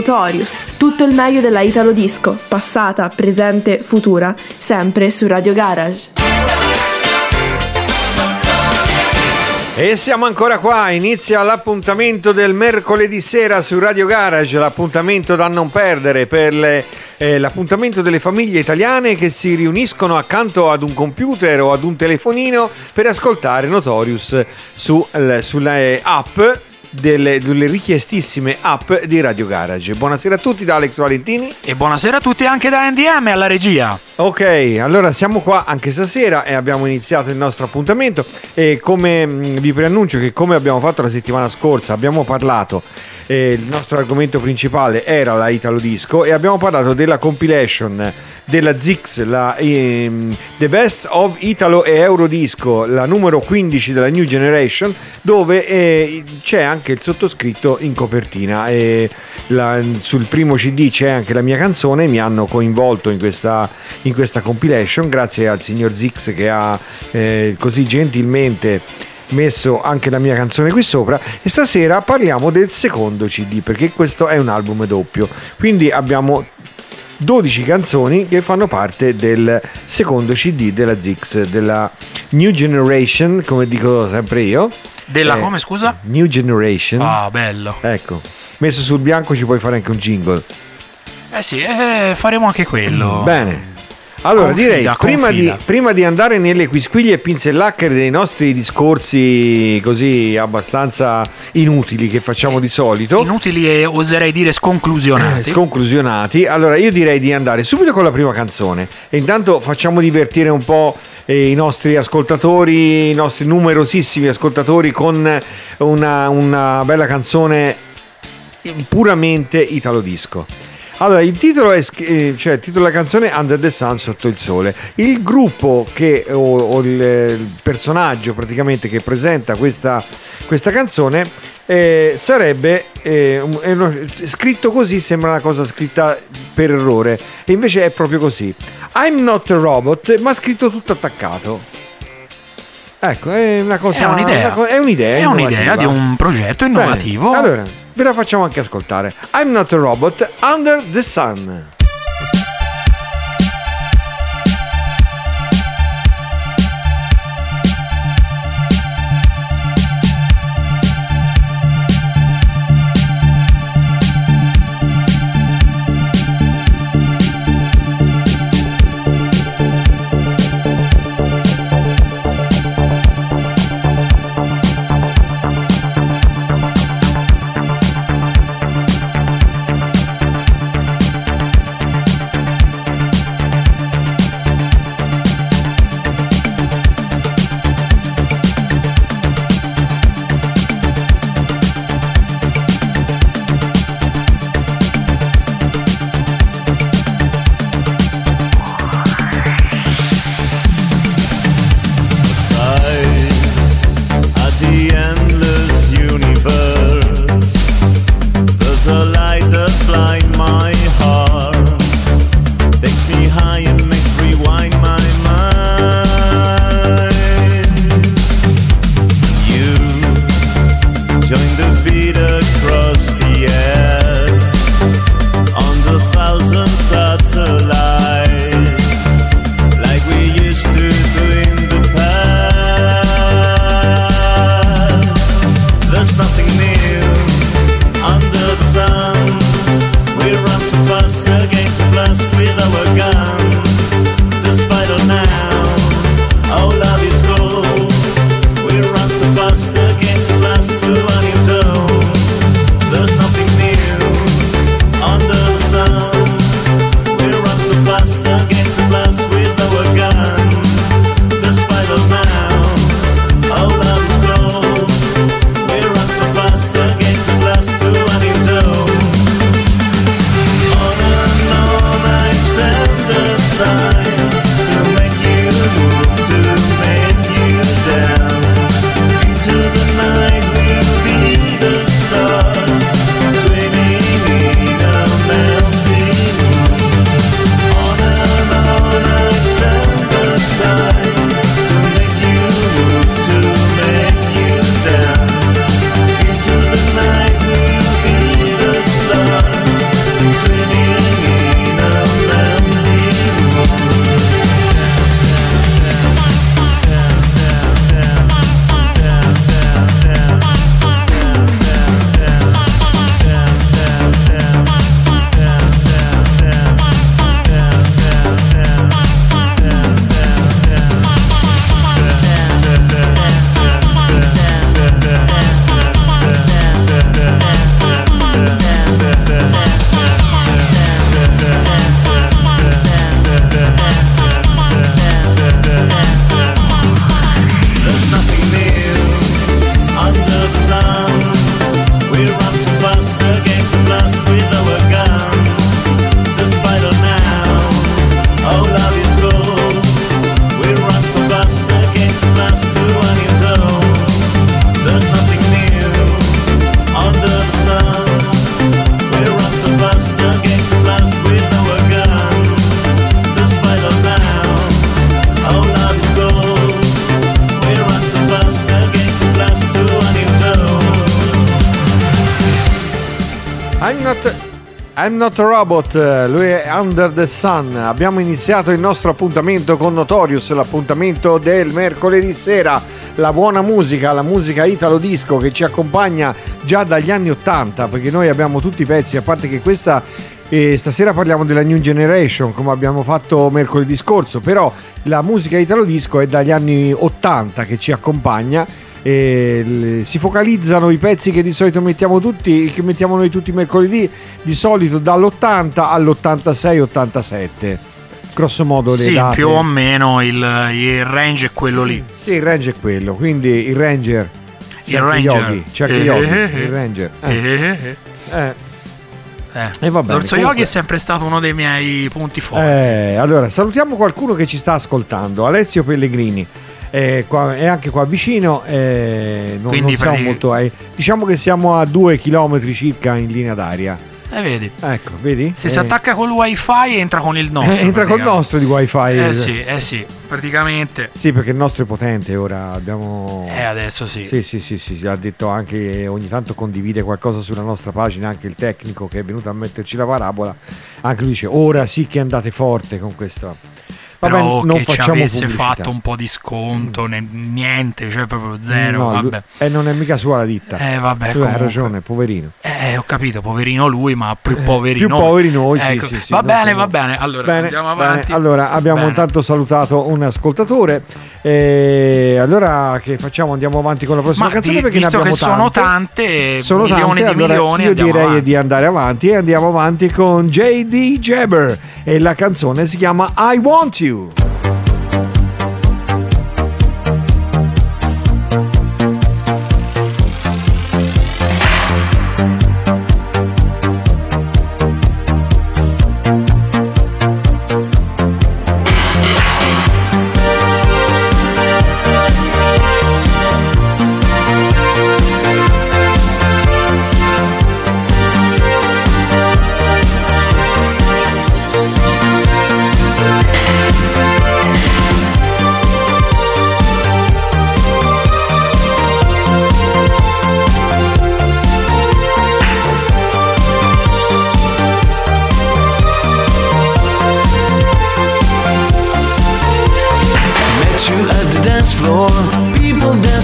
Notorious, tutto il meglio della Italo Disco, passata, presente, futura, sempre su Radio Garage. E siamo ancora qua, inizia l'appuntamento del mercoledì sera su Radio Garage, l'appuntamento da non perdere per le, eh, l'appuntamento delle famiglie italiane che si riuniscono accanto ad un computer o ad un telefonino per ascoltare Notorious su, eh, sulle app delle, delle, richiestissime app di Radio Garage. Buonasera a tutti da Alex Valentini. E buonasera a tutti anche da NDM alla regia. Ok, allora siamo qua anche stasera e abbiamo iniziato il nostro appuntamento e come mm, vi preannuncio che come abbiamo fatto la settimana scorsa abbiamo parlato eh, il nostro argomento principale era la Italo Disco e abbiamo parlato della compilation della Zix, la ehm, The Best of Italo e Eurodisco, la numero 15 della New Generation, dove eh, c'è anche il sottoscritto in copertina. E la, sul primo CD c'è anche la mia canzone, mi hanno coinvolto in questa, in questa compilation, grazie al signor Zix che ha eh, così gentilmente messo anche la mia canzone qui sopra. E stasera parliamo del secondo CD perché questo è un album doppio. Quindi abbiamo 12 canzoni che fanno parte del secondo CD della Zix della New Generation come dico sempre io della eh, come scusa? New Generation ah bello ecco messo sul bianco ci puoi fare anche un jingle eh sì eh, faremo anche quello bene allora, confida, direi, prima di, prima di, andare nelle quisquiglie e pinzellacchere dei nostri discorsi così abbastanza inutili che facciamo di solito. Inutili e oserei dire sconclusionati. Eh, sconclusionati. Allora, io direi di andare subito con la prima canzone. E intanto facciamo divertire un po' i nostri ascoltatori, i nostri numerosissimi ascoltatori con una, una bella canzone puramente italo disco. Allora, il titolo, è, eh, cioè, il titolo della canzone è Under the Sun, sotto il sole. Il gruppo che, o, o il, il, personaggio praticamente che presenta questa, questa canzone eh, sarebbe eh, uno, scritto così, sembra una cosa scritta per errore, e invece è proprio così. I'm not a robot, ma scritto tutto attaccato. Ecco, è una cosa. È un'idea. Una, è un'idea, è un'idea di un progetto innovativo. Bene, allora, ve la facciamo anche ascoltare. I'm not a robot, under the sun. I'm not a robot, lui è Under the Sun. Abbiamo iniziato il nostro appuntamento con Notorious, l'appuntamento del mercoledì sera. La buona musica, la musica italo disco che ci accompagna già dagli anni 80, perché noi abbiamo tutti i pezzi, a parte che questa e stasera parliamo della New Generation come abbiamo fatto mercoledì scorso, però la musica italo disco è dagli anni 80 che ci accompagna si focalizzano i pezzi che di solito mettiamo tutti, che mettiamo noi tutti mercoledì, di solito dall'80 all'86-87. Grosso modo le sì, date. più o meno il, il, range è quello lì. Sì, il range è quello, quindi il Ranger. Il Ranger. C'è anche Yogi, il Ranger. Eh. Eh. Eh, e va bene, L'Orso. Yogi è sempre stato uno dei miei punti forti. Eh, allora, salutiamo qualcuno che ci sta ascoltando. Alessio Pellegrini è, qua, è anche qua vicino. Eh, non, non siamo molto, eh, diciamo che siamo a due chilometri circa in linea d'aria. Eh, vedi. Ecco, vedi? Se eh. si attacca con il wifi entra con il nostro. Eh, entra col nostro di wifi. Eh sì, eh sì, praticamente. Sì, perché il nostro è potente ora. Abbiamo. Eh, adesso sì. Sì, sì, sì, sì, ha detto anche ogni tanto condivide qualcosa sulla nostra pagina, anche il tecnico che è venuto a metterci la parabola. Anche lui dice, ora sì che andate forte con questo però non che ci avesse pubblicità. fatto un po' di sconto, mm. niente, cioè proprio zero. No, vabbè. E non è mica sua la ditta. Eh, vabbè, tu hai ragione, poverino. Eh, ho capito, poverino lui, ma più eh, poveri più noi. poveri noi, ecco. sì, sì, sì, Va bene, va bene. Allora, bene, andiamo avanti. Bene. Allora, abbiamo intanto salutato un ascoltatore. E allora che facciamo? Andiamo avanti con la prossima ma canzone di, perché visto ne che sono tante, sono milioni tante, di allora milioni. Io direi avanti. di andare avanti e andiamo avanti con JD Jabber e la canzone si chiama I Want You. Brasil.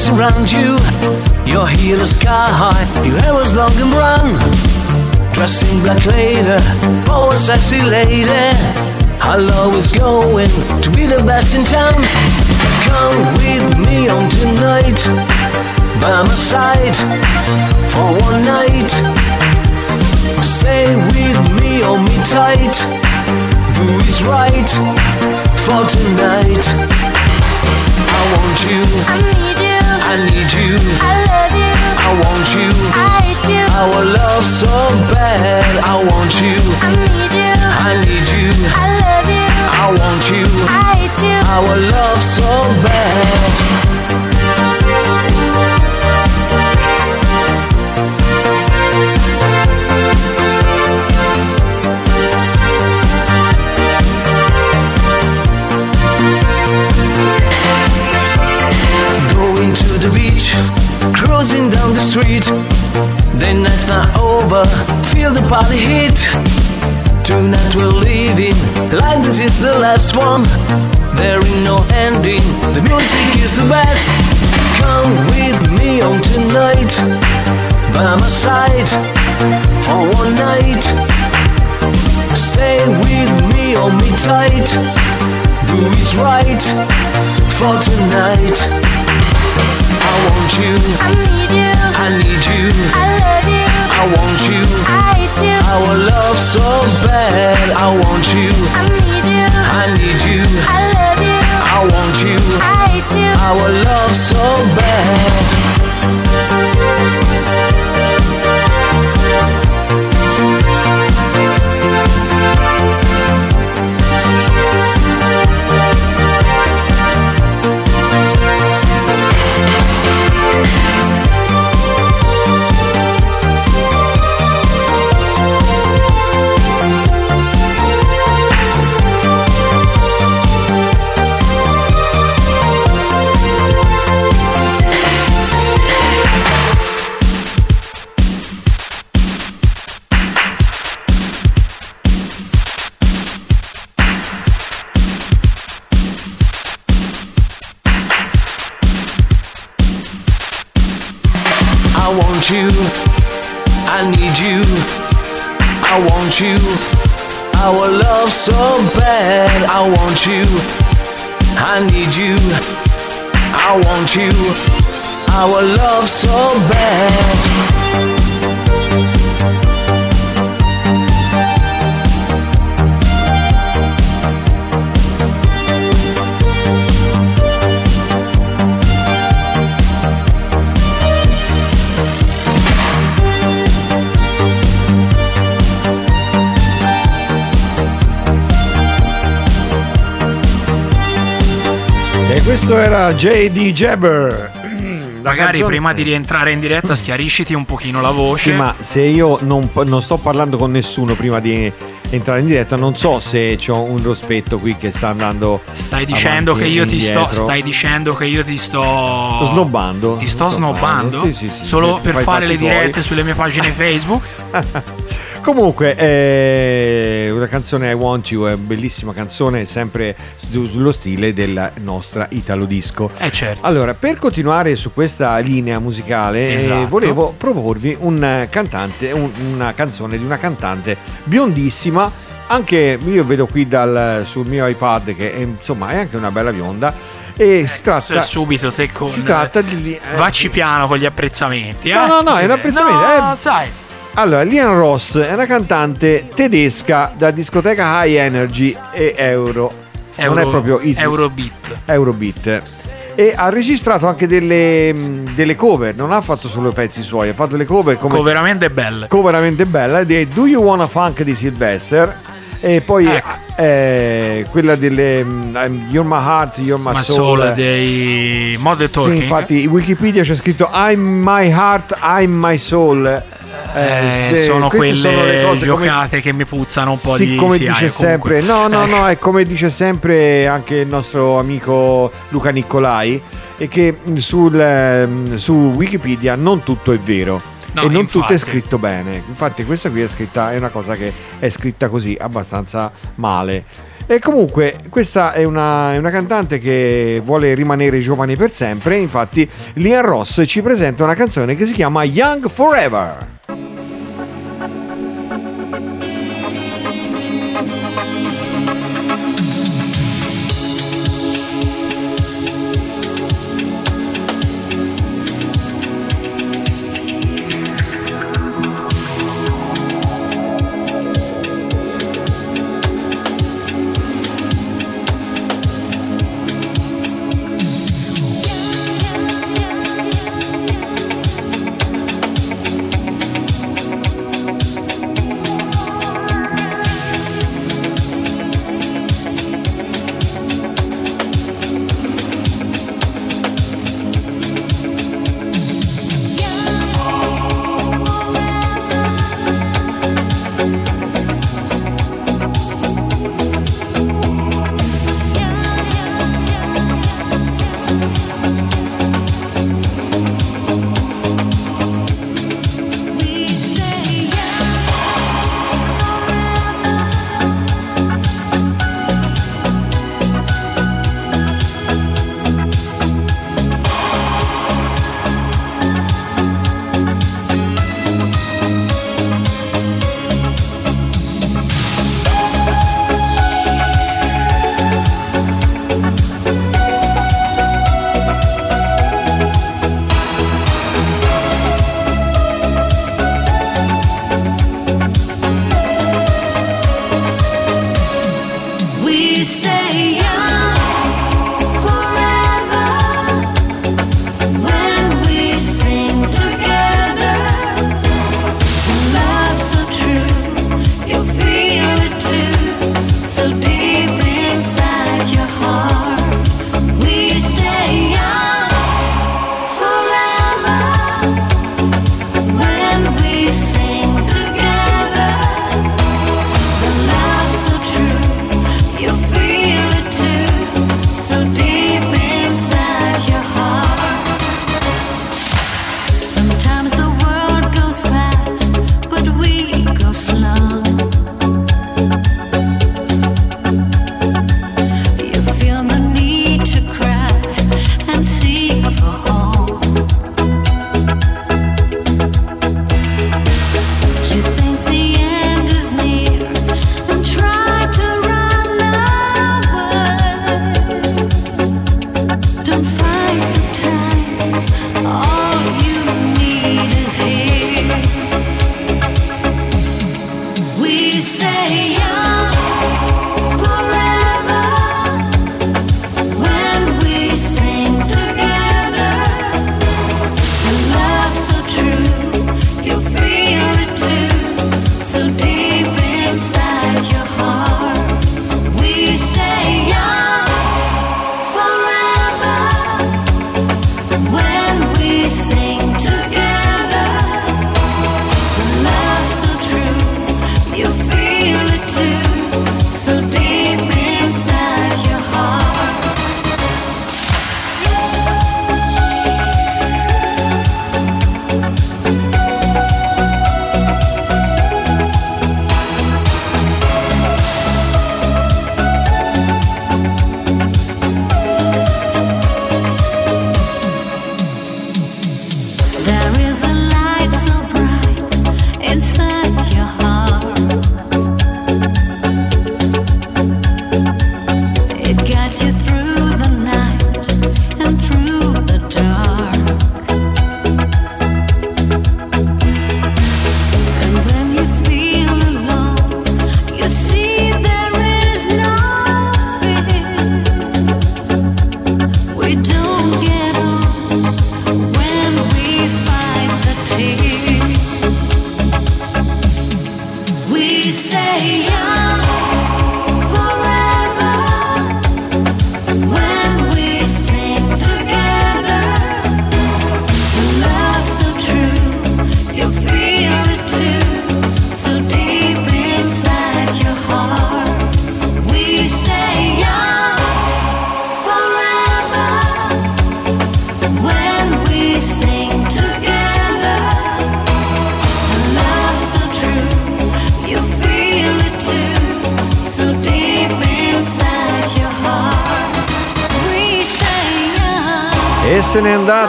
Around you. Your heel is sky high, your hair was long and brown. Dressed in black leather, oh, a sexy lady. Our love is going to be the best in town. Come with me on tonight, by my side for one night. Stay with me, hold me tight. Do it right for tonight. I want you. I need you. I need you. I love you. I want you. I you. Our love so bad. I want you. I need you. I need you. I love you. I want you. I you. Our love so bad. Cruising down the street. The night's not over, feel the party heat. Tonight we're leaving, like this is the last one. There is no ending, the music is the best. Come with me on tonight, by my side, for one night. Stay with me, hold me tight. Do it right for tonight. I want you. I need you. I need you. I love you. I want you. I hate you. Our love so bad. I want you. I need you. I need you. I love you. I want you. I hate you. Our love so bad. I want you, I need you, I want you. Our love so bad, I want you, I need you, I want you. Our love so bad. E questo era J.D. Jabber. Magari canzone- prima di rientrare in diretta schiarisciti un pochino la voce. Sì, ma se io non, non sto parlando con nessuno prima di entrare in diretta, non so se c'ho un rospetto qui che sta andando. Stai dicendo che io ti sto. Stai dicendo che io ti sto. Snobbando. Ti sto snobbando? Sì, sì, sì, Solo per fare le dirette sulle mie pagine Facebook? Comunque, eh, una canzone I Want You è una bellissima canzone, sempre su- sullo stile della nostra Italo Disco. Eh certo. Allora, per continuare su questa linea musicale, eh, Esatto. volevo proporvi un eh, cantante, un- una canzone di una cantante biondissima. Anche io vedo qui dal, sul mio iPad che è, insomma è anche una bella bionda. E si tratta. subito te con. Si tratta di. eh, Vacci piano con gli apprezzamenti. No, eh? no, no, è un apprezzamento, No, eh. sai. Allora, Lian Ross è una cantante tedesca da discoteca High Energy e Euro. non è Euro- proprio it- Eurobeat. Eurobeat. E ha registrato anche delle, mh, delle cover, non ha fatto solo pezzi suoi, ha fatto delle cover come Veramente belle. cover veramente bella ed è Do You Wanna Funk di Sylvester e poi Ecco. eh, quella delle mh, You're My Heart, You're My, Ma Soul. solo dei Modern Sì, Talking. infatti in Wikipedia c'è scritto I'm my heart, I'm my soul. Eh, de- sono quelle sono cose come- giocate che mi puzzano un po' sì, di come sì, dice eh, comunque. sempre, no, no, Eh, no, è come dice sempre anche il nostro amico Luca Nicolai, è che sul, ehm, su Wikipedia non tutto è vero. No, e non tutto è infatti. scritto bene. Infatti, questa qui è scritta, è una cosa che è scritta così abbastanza male. E comunque, questa è una, è una cantante che vuole rimanere giovane per sempre. Infatti, Lian Ross ci presenta una canzone che si chiama Young Forever.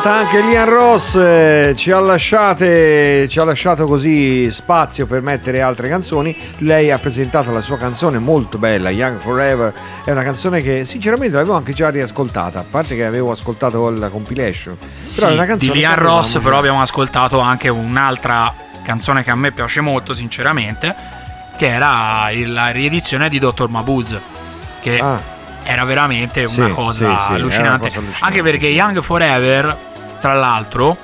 Andata anche Lian Ross, eh, ci, ha lasciate, ci ha lasciato così spazio per mettere altre canzoni. Lei ha presentato la sua canzone molto bella, Young Forever. È una canzone che sinceramente l'avevo anche già riascoltata, a parte che avevo ascoltato la compilation. Sì, però è una canzone di Lian Ross però abbiamo ascoltato anche un'altra canzone che a me piace molto sinceramente, che era la riedizione di Dr. Mabuse. Che ah era veramente una, sì, cosa, sì, allucinante. Una cosa allucinante. Anche perché Young Forever, tra l'altro,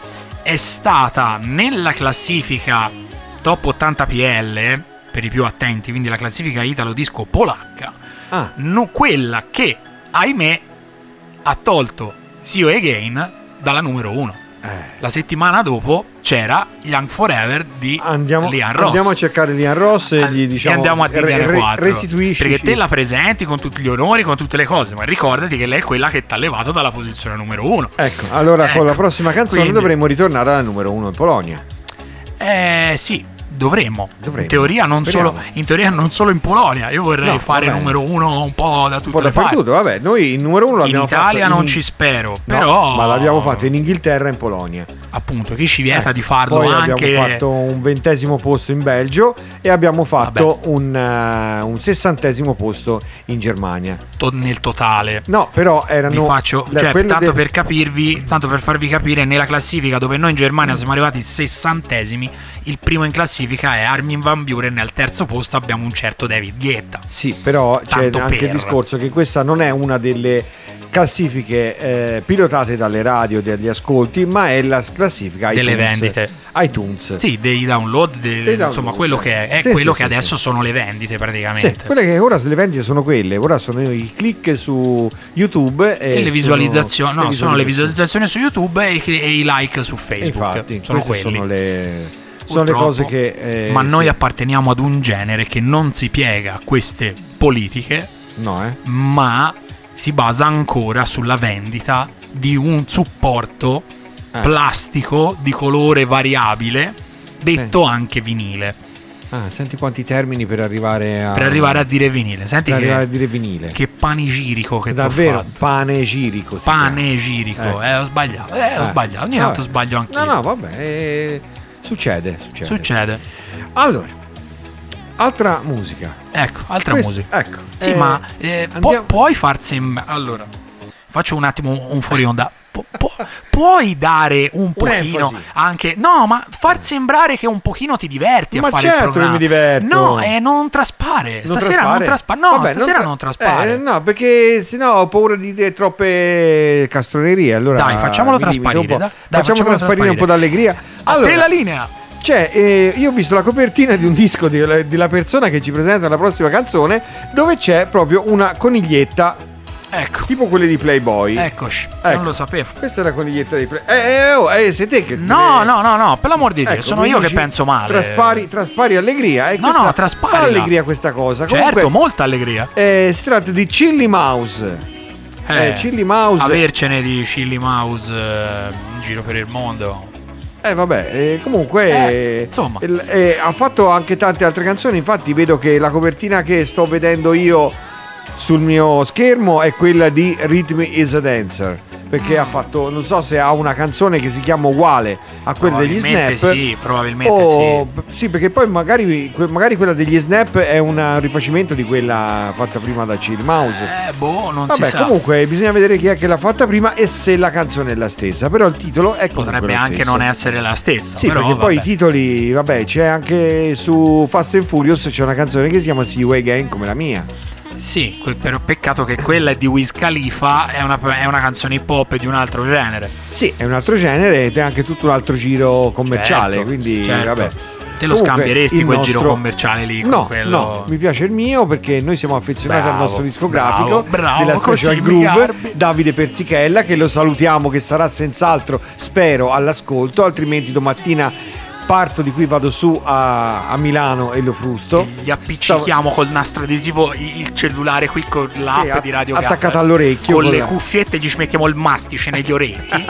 è stata nella classifica top 80 PL per i più attenti, quindi la classifica italo disco polacca, ah. no, quella che ahimè ha tolto See You Again dalla numero 1. Eh. La settimana dopo c'era Young Forever di andiamo, Lian Ross. Andiamo a cercare Lian Ross e gli diciamo e andiamo a dirgliene re, 4. Restituisci. Perché te la presenti con tutti gli onori, con tutte le cose, ma ricordati che lei è quella che ti ha levato dalla posizione numero 1. Ecco, allora ecco. con la prossima canzone Quindi, dovremo ritornare alla numero 1 in Polonia. Eh sì, Dovremmo. Dovremmo. In, teoria solo, in, teoria non solo, in Polonia. Io vorrei no, fare vabbè. numero uno un po' da tutte un po' le parti. Vabbè, noi il numero uno l'abbiamo fatto. In Italia non in... ci spero, però. No, ma l'abbiamo fatto in Inghilterra e in Polonia. Appunto, chi ci vieta eh, di farlo poi anche. Abbiamo fatto un ventesimo posto in Belgio e abbiamo fatto un, uh, un, sessantesimo posto in Germania. To- nel totale. No, però erano. Vi faccio, cioè, tanto del... per capirvi, tanto per farvi capire, nella classifica dove noi in Germania siamo arrivati sessantesimi il primo in classifica è Armin Van Buren e al terzo posto abbiamo un certo David Guetta. Sì, però c'è anche per. il discorso che questa non è una delle classifiche eh, pilotate dalle radio degli ascolti, ma è la classifica iTunes, delle vendite iTunes. Sì, dei download, dei, dei insomma, quello che è, è sì, quello sì, che sì, adesso sono le vendite praticamente. Quelle che ora le vendite sono quelle, ora sono i click su YouTube e, e le visualizzazioni, no, le sono le visualizzazioni su YouTube e, e, i like su Facebook. Infatti, sono quelli. sono le sono le cose che... Eh, ma noi apparteniamo ad un genere che non si piega a queste politiche, no, eh? ma si basa ancora sulla vendita di un supporto eh. plastico di colore variabile, detto anche vinile. Ah, senti quanti termini per arrivare a. Per arrivare a dire vinile. Senti per che, arrivare a dire vinile. Che panegirico che Davvero, panegirico. Panegirico. Eh. eh. ho sbagliato. Eh, ho eh. sbagliato. Ogni tanto sbaglio anche. No, no, vabbè. Succede, succede. Succede. Allora, altra musica. Ecco, altra Questa, musica. Ecco. Sì, eh, ma eh, pu- puoi farsi. Allora, faccio un attimo un fuori onda. Pu- pu- puoi dare un pochino Un'enfasi. anche no ma far sembrare che un pochino ti diverti ma a fare certo il programma. mi diverto. No e non traspare. Non stasera traspare? non traspare. No Vabbè, stasera non, tra- non traspare. Eh, no perché sennò ho paura di dire troppe castronerie allora dai facciamolo trasparire da, dai, facciamo facciamolo trasparire un po' d'allegria. Allora, a te la linea. cioè, eh, io ho visto la copertina di un disco della persona che ci presenta la prossima canzone, dove c'è proprio una coniglietta Ecco. Tipo quelle di Playboy. Eccoci, ecco. non lo sapevo. Questa è la coniglietta di Playboy. Eh, eh, oh, eh, sei te che. No, ne... no, no, no, per l'amor di Dio, ecco, sono io che penso male. Traspari, traspari allegria. Eh, no, no, traspari. Fa allegria questa cosa. Certo, Comunque, molta allegria. Eh, si tratta di Chilly Mouse. Eh, eh, Chilly Mouse. Avercene di Chilly Mouse eh, in giro per il mondo. Eh vabbè, eh, comunque eh, insomma. Eh, ha fatto anche tante altre canzoni, infatti vedo che la copertina che sto vedendo io sul mio schermo è quella di Rhythm is a Dancer perché ha fatto non so se ha una canzone che si chiama uguale a quella degli Snap. sì probabilmente o, sì. sì perché poi magari, magari, quella degli Snap è un rifacimento di quella fatta prima da Chill Mouse. Eh boh non vabbè comunque bisogna vedere chi è che l'ha fatta prima e se la canzone è la stessa però il titolo è potrebbe anche non essere la stessa sì però, perché vabbè. poi i titoli vabbè c'è anche su Fast and Furious c'è una canzone che si chiama See You Again come la mia sì, però peccato che quella è di Wiz Khalifa, è una, è una canzone hip hop di un altro genere. Sì, è un altro genere ed è anche tutto un altro giro commerciale, certo, quindi certo. vabbè. Te lo Comunque, scambieresti quel nostro... giro commerciale lì? No, quello... no, mi piace il mio perché noi siamo affezionati bravo, al nostro discografico bravo, bravo, della Special Groove, Davide Persichella, che lo salutiamo, che sarà senz'altro, spero, all'ascolto, altrimenti domattina parto di qui vado su a, a Milano e lo frusto. Gli appiccichiamo Stavo... col nastro adesivo il cellulare qui con l'app sì, di Radio attaccato all'orecchio. Con, con le la... cuffiette gli ci mettiamo il mastice negli orecchi.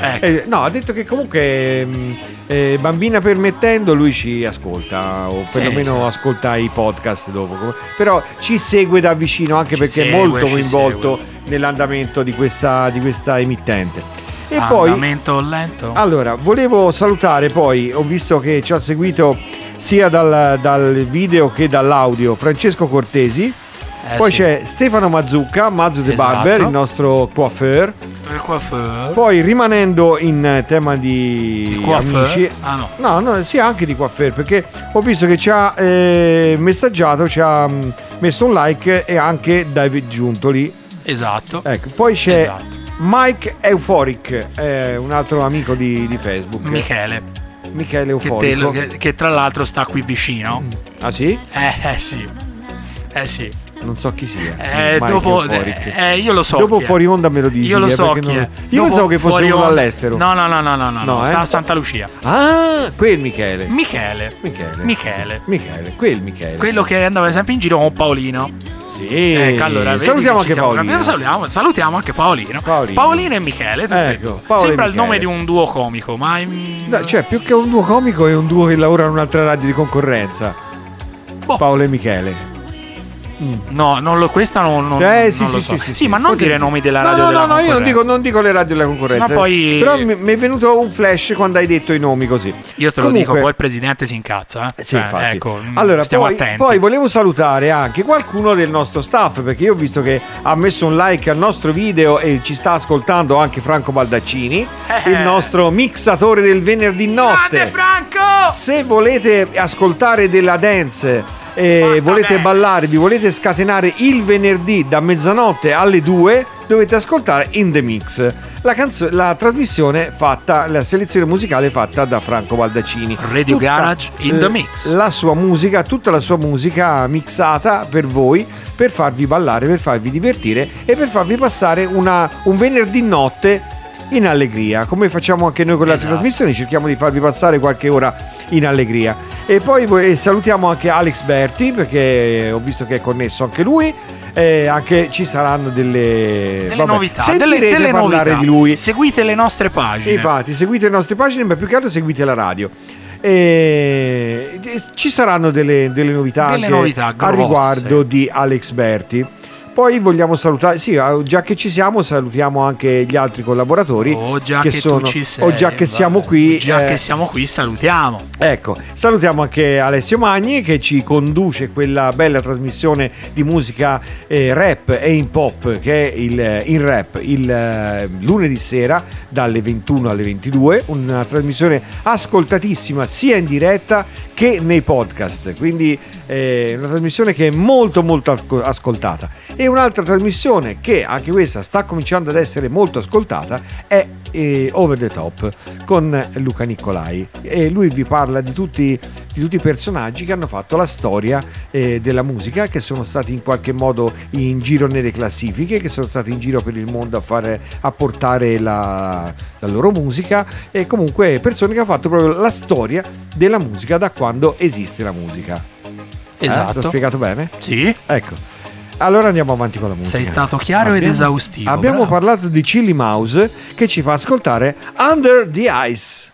ecco. eh, no, ha detto che comunque mm, eh, bambina permettendo lui ci ascolta o perlomeno sì. ascolta i podcast dopo. Però ci segue da vicino anche ci perché segue, è molto coinvolto nell'andamento di questa, di questa emittente. E poi Andamento lento. allora, volevo salutare poi, ho visto che ci ha seguito sia dal, dal video che dall'audio Francesco Cortesi, Eh, poi sì. c'è Stefano Mazzucca, Mazzu Esatto. Barber, il nostro coiffeur. Il coiffeur. Poi rimanendo in tema di coiffeur? amici, Ah no. no, no, sì, anche di coiffeur, perché ho visto che ci ha eh, messaggiato, ci ha mh, messo un like e anche David Giuntoli. Esatto. Ecco, poi c'è Esatto. Mike Euphoric, eh, un altro amico di, di Facebook. Michele. Michele Che, te Euforico. lo- che- che tra l'altro sta qui vicino. Ah sì? Eh, eh, sì. Eh sì. Non so chi sia. Eh, dopo, Euphoric. eh, io lo so. Dopo fuori onda me lo dici. Io lo eh, so non-. Io Dopo pensavo che fosse uno onda- all'estero. No, no, no, no, no, no, No, eh? a Santa Lucia. Ah, quel Michele. Michele. Michele. Michele. Michele, quel Michele. Quello che andava sempre in giro con Paolino. Sì. Ecco, allora, salutiamo anche Paolino. Salutiamo, salutiamo anche Paolino. Paolino. e Michele. tutti- Ecco, Paolo Sembra il nome di un duo comico, ma. No, cioè, più che un duo comico è un duo che lavora in un'altra radio di concorrenza. boh, Paolo e Michele. No, non lo, questa non, non, eh, non sì, lo sì, so. sì, sì, ma non dire nomi della no, radio no, della no, no, io non dico, non dico le radio della concorrenza. Sennò poi- Però mi, mi è venuto un flash quando hai detto i nomi così. Io te lo Comunque- dico, poi il presidente si incazza. Eh? Sì, infatti. Ecco, mm, allora, stiamo poi, attenti. poi volevo salutare anche qualcuno del nostro staff perché io ho visto che ha messo un like al nostro video e ci sta ascoltando anche Franco Baldaccini, Eh. il nostro mixatore del venerdì Grande notte. Franco! Se volete ascoltare della dance e Fatta volete ballare, vi volete scatenare il venerdì da mezzanotte alle 2, dovete ascoltare In The Mix, la, canzo- la trasmissione fatta, la selezione musicale fatta da Franco Baldaccini. Radio Tutta, Garage in the eh, mix. La sua musica, tutta la sua musica mixata per voi, per farvi ballare, per farvi divertire e per farvi passare una- un venerdì notte in allegria, come facciamo anche noi con le altre Esatto. trasmissioni, cerchiamo di farvi passare qualche ora in allegria. E poi salutiamo anche Alex Berti perché ho visto che è connesso anche lui. E anche ci saranno delle, delle vabbè, novità, delle, delle parlare novità. di lui. Seguite le nostre pagine. Infatti, seguite le nostre pagine, ma più che altro seguite la radio. E ci saranno delle, delle novità Delle anche novità a riguardo di Alex Berti. Poi vogliamo salutare, sì, ah, già che ci siamo, salutiamo anche gli altri collaboratori. Oh, già che che, sono- sei, o già che va. siamo qui, Già eh, che siamo qui, salutiamo. Ecco, salutiamo anche Alessio Magni che ci conduce quella bella trasmissione di musica eh, rap e in pop che è il, in rap il eh, lunedì sera dalle 21 alle 22, una trasmissione ascoltatissima sia in diretta che nei podcast, quindi eh, una trasmissione che è molto molto asco- ascoltata. E un'altra trasmissione che anche questa sta cominciando ad essere molto ascoltata è eh, Over the Top con Luca Nicolai e lui vi parla di tutti, di tutti i personaggi che hanno fatto la storia eh, della musica che sono stati in qualche modo in giro nelle classifiche che sono stati in giro per il mondo a, fare, a portare la, la loro musica e comunque persone che hanno fatto proprio la storia della musica da quando esiste la musica Eh, Esatto. l'ho spiegato bene? Sì. ecco allora andiamo avanti con la musica. Sei stato chiaro abbiamo, ed esaustivo. Abbiamo bravo. parlato di Chili Mouse che ci fa ascoltare Under the Ice.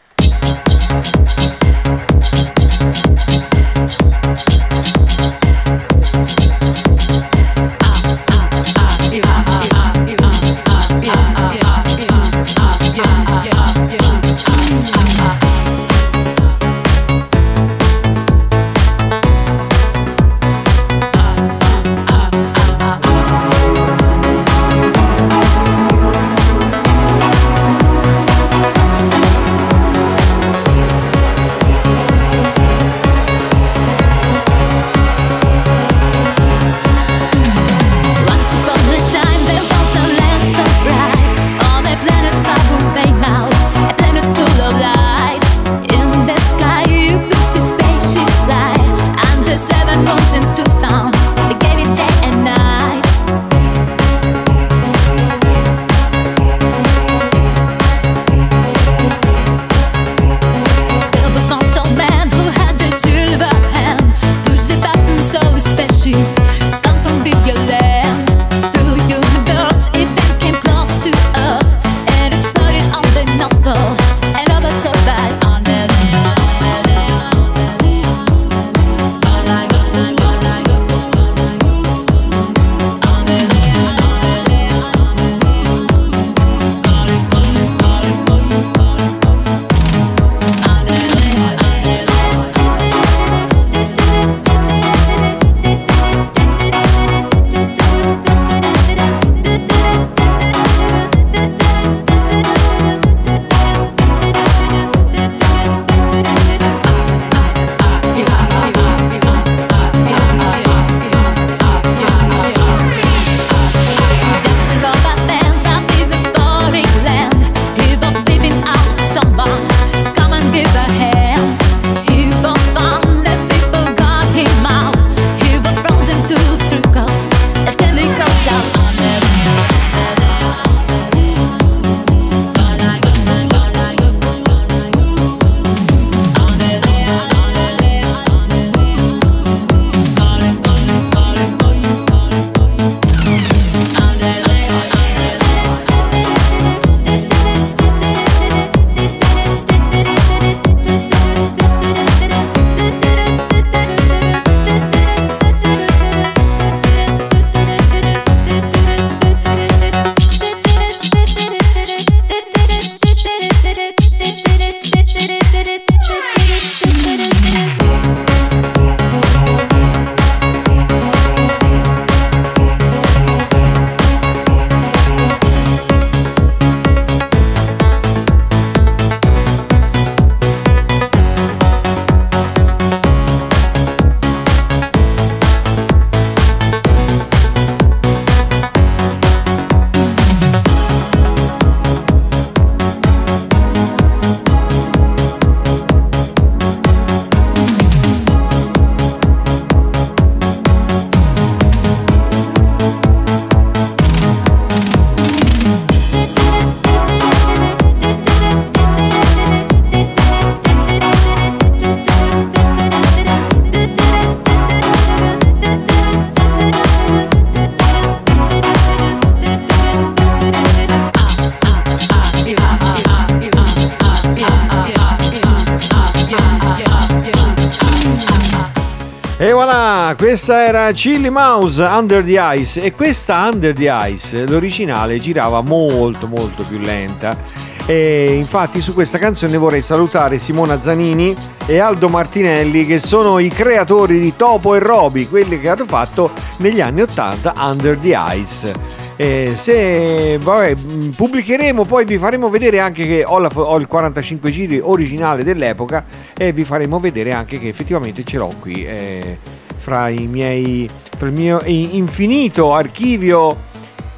Questa era Chili Mouse Under the Ice e questa Under the Ice, l'originale girava molto molto più lenta e infatti su questa canzone vorrei salutare Simona Zanini e Aldo Martinelli che sono i creatori di Topo e Roby, quelli che hanno fatto negli anni 80 Under the Ice. Eh, se vabbè, pubblicheremo, poi vi faremo vedere anche che ho, la ho il 45 giri originale dell'epoca e vi faremo vedere anche che effettivamente ce l'ho qui eh, fra miei fra il mio infinito archivio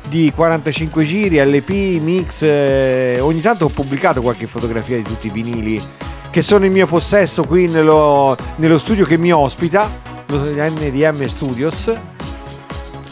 di 45 giri, LP, mix. eh, ogni tanto ho pubblicato qualche fotografia di tutti i vinili che sono in mio possesso qui nello, nello studio che mi ospita, lo NDM Studios.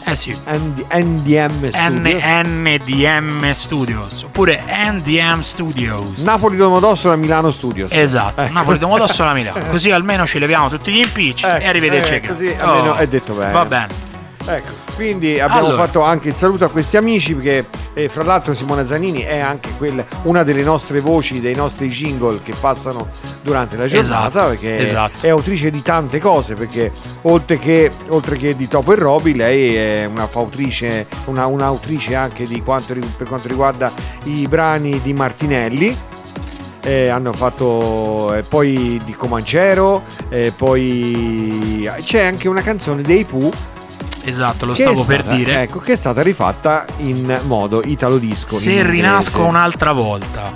Eh sì. ND- NDM Studios. NDM Studios oppure NDM Studios. Napoli Domodossola Milano Studios. Esatto, Ecco. Napoli Domodossola Milano. Così almeno ci leviamo tutti gli impicci Ecco, e arrivederci. eh, a casa. così almeno è detto bene. Va bene. Ecco, quindi abbiamo Allora. fatto anche il saluto a questi amici perché eh, fra l'altro Simona Zanini è anche quella- una delle nostre voci, dei nostri jingle che passano durante la giornata Esatto, perché esatto. è autrice di tante cose perché oltre che, oltre che di Topo e Roby lei è una fautrice, una, un'autrice anche di quanto, per quanto riguarda i brani di Martinelli eh, hanno fatto eh, poi di Comancero, eh, poi c'è anche una canzone dei Pooh Esatto, lo stavo è per stata- dire. Ecco, che è stata rifatta in modo italo disco. Se in inglese. rinasco un'altra volta.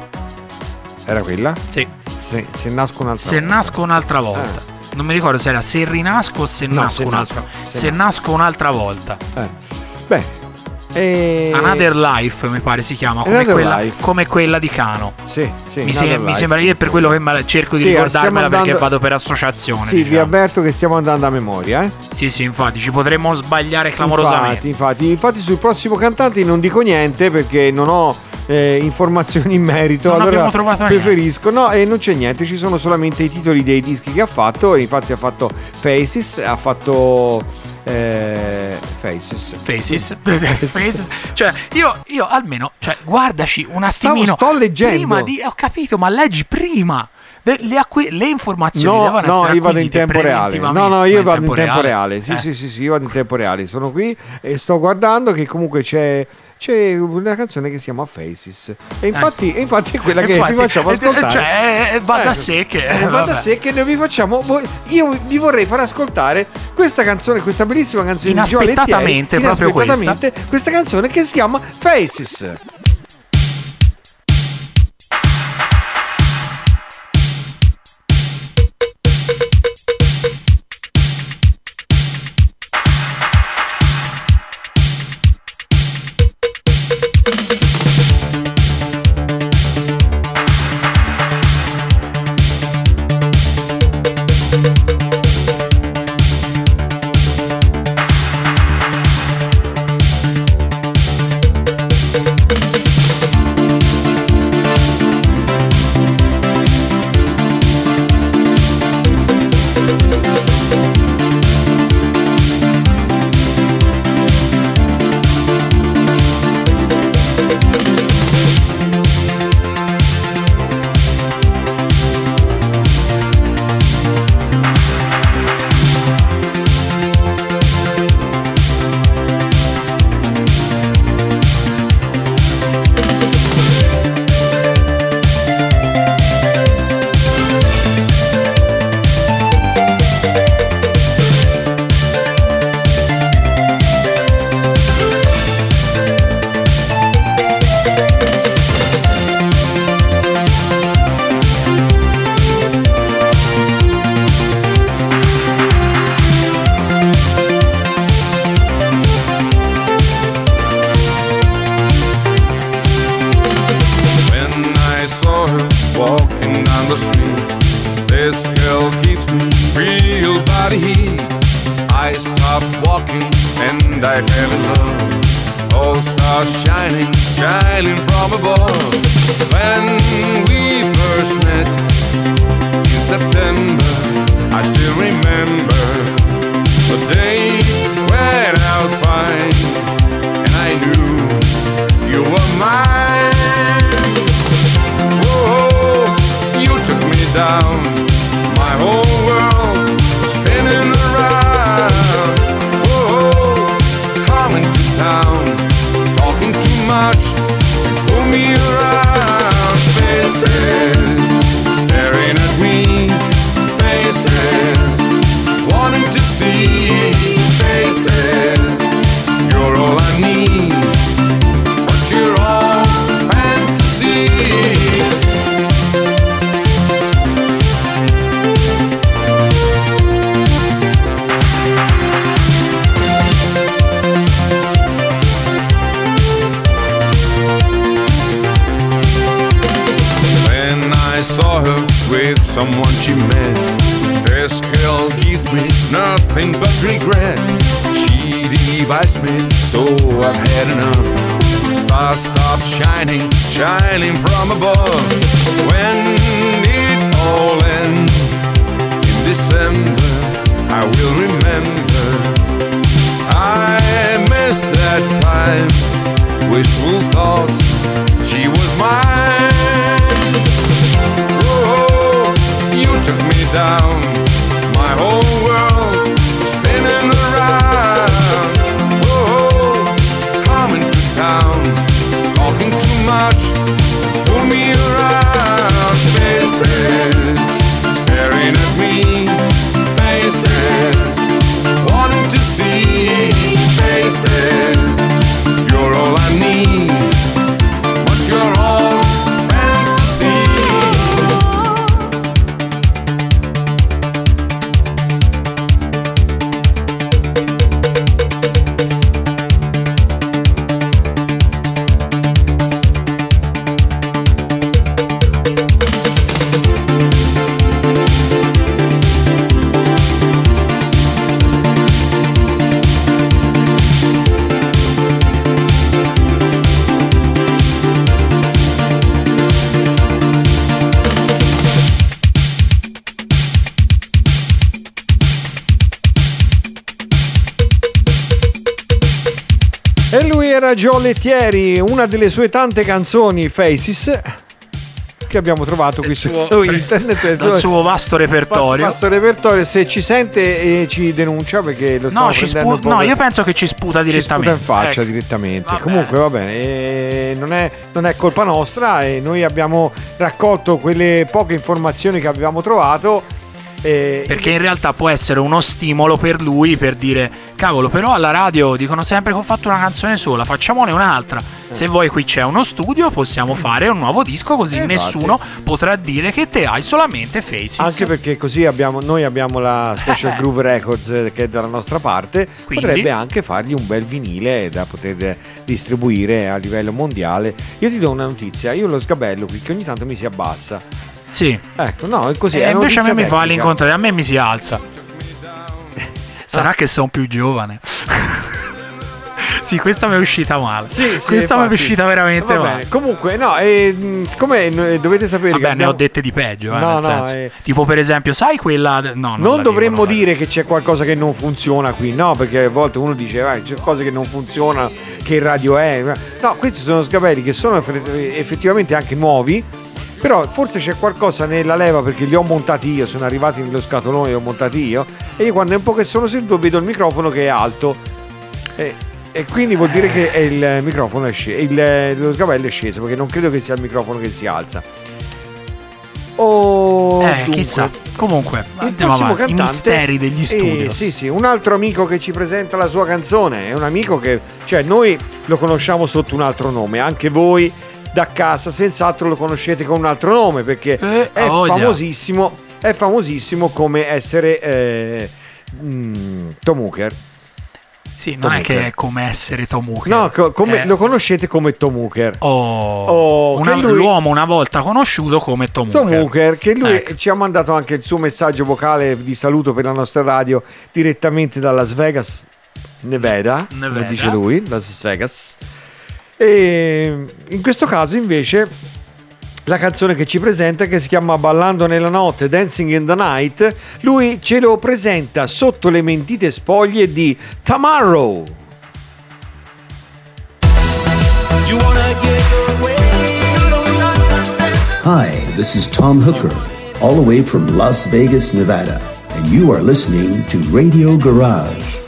Era quella? Sì. Se, se nasco un'altra Se volta. nasco un'altra volta. Non mi ricordo se era se rinasco o se No, nasco se un'altra nasco, se Se nasco un'altra volta. Eh. Beh. E... Another Life mi pare si chiama, come quella, come quella di Cano. Sì, sì. mi, se- mi sembra è per quello che cerco di Sì, ricordarmela stiamo perché andando- vado per associazione. Sì, vi diciamo. avverto che stiamo andando a memoria, eh? Sì, sì, infatti ci potremmo sbagliare clamorosamente. Infatti, infatti, infatti sul prossimo cantante non dico niente perché non ho eh, informazioni in merito. Non allora trovato niente. preferisco. No, e non c'è niente, ci sono solamente i titoli dei dischi che ha fatto. E infatti ha fatto Faces, ha fatto eh, Faces. Faces. Faces. Cioè, io, io almeno, cioè, guardaci un Stavo- attimino. sto leggendo. Prima di, ho capito, ma leggi prima. De- le, acqui- le informazioni No, devono no, io vado in tempo reale. No, no, io vado in tempo reale. Sì, Eh. sì, sì, sì, io vado in tempo reale. Sono qui e sto guardando che comunque c'è. C'è una canzone che si chiama Faces. E infatti, e infatti è quella che Infatti, vi facciamo eh, ascoltare. Cioè, eh, va da sé che. Eh, va da sé che noi vi facciamo. io vi vorrei far ascoltare questa canzone, questa bellissima canzone di Gio Lettieri, Inaspettatamente, proprio inaspettatamente, questa canzone che si chiama Faces. Era Joe Lettieri, una delle sue tante canzoni Faces che abbiamo trovato qui su suo- internet. dal suo vasto repertorio. Vasto repertorio, se ci sente e ci denuncia perché lo stiamo No, ci prendendo spu- no, io penso che ci sputa ci sputa direttamente. in faccia Ecco. direttamente. Va Comunque va bene, non, è, non è colpa nostra e noi abbiamo raccolto quelle poche informazioni che avevamo trovato. E- Perché in realtà può essere uno stimolo per lui per dire cavolo, però alla radio dicono sempre che ho fatto una canzone sola, facciamone un'altra. Se vuoi qui c'è uno studio, possiamo fare un nuovo disco così Eh, nessuno potrà dire che te hai solamente Faces. Anche perché così abbiamo, noi abbiamo la Special Groove Records eh, che è dalla nostra parte, Quindi? potrebbe anche fargli un bel vinile da poter distribuire a livello mondiale. Io ti do una notizia, io lo sgabello qui che ogni tanto mi si abbassa. Sì. Ecco, no, è così. e è invece a me mi fa tecnica. all'incontrario, a me mi si alza. Sarà Ah. che sono più giovane. sì, questa mi è uscita male. Sì, sì, questa mi è uscita veramente male. Comunque, no, e, mh, siccome eh, dovete sapere Vabbè, ne abbiamo- ho dette di peggio. eh, No, nel no, senso. eh. Tipo, per esempio, sai quella. No, non, Non dovremmo dico, dire che c'è qualcosa che non funziona qui, no? Perché a volte uno dice, "Vai, c'è cose che non funzionano, che radio è. No, questi sono sgabelli che sono effe- effettivamente anche nuovi. Però forse c'è qualcosa nella leva perché li ho montati io, sono arrivati nello scatolone, li ho montati io. E io quando è un po' che sono seduto vedo il microfono che è alto. E, e quindi vuol dire che il microfono è sceso, il, lo sgabello è sceso perché non credo che sia il microfono che si alza. Oh, Eh, dunque. chissà. Comunque, Il prossimo avanti. I cantante misteri degli Eh, studi. sì, sì, un altro amico che ci presenta la sua canzone. È un amico che, cioè, noi lo conosciamo sotto un altro nome. Anche voi da casa, senz'altro lo conoscete con un altro nome perché Eh, è famosissimo. È famosissimo come essere eh, mm, Tom Hooker. Sì, non Tom è che Hooker. è come essere Tom Hooker. No, co- come- Eh, lo conoscete come Tom Hooker. oh, Oh, una- che lui- L'uomo una volta conosciuto come Tom, Tom Hooker. Hooker, che lui Ecco. ci ha mandato anche il suo messaggio vocale di saluto per la nostra radio direttamente da Las Vegas, Nevada, Nevada. dice lui, Las Vegas. E in questo caso invece la canzone che ci presenta che si chiama Ballando nella notte, Dancing in the Night, lui ce lo presenta sotto le mentite spoglie di Tomorrow. Hi, this is Tom Hooker, all the way from Las Vegas, Nevada, and you are listening to Radio Garage.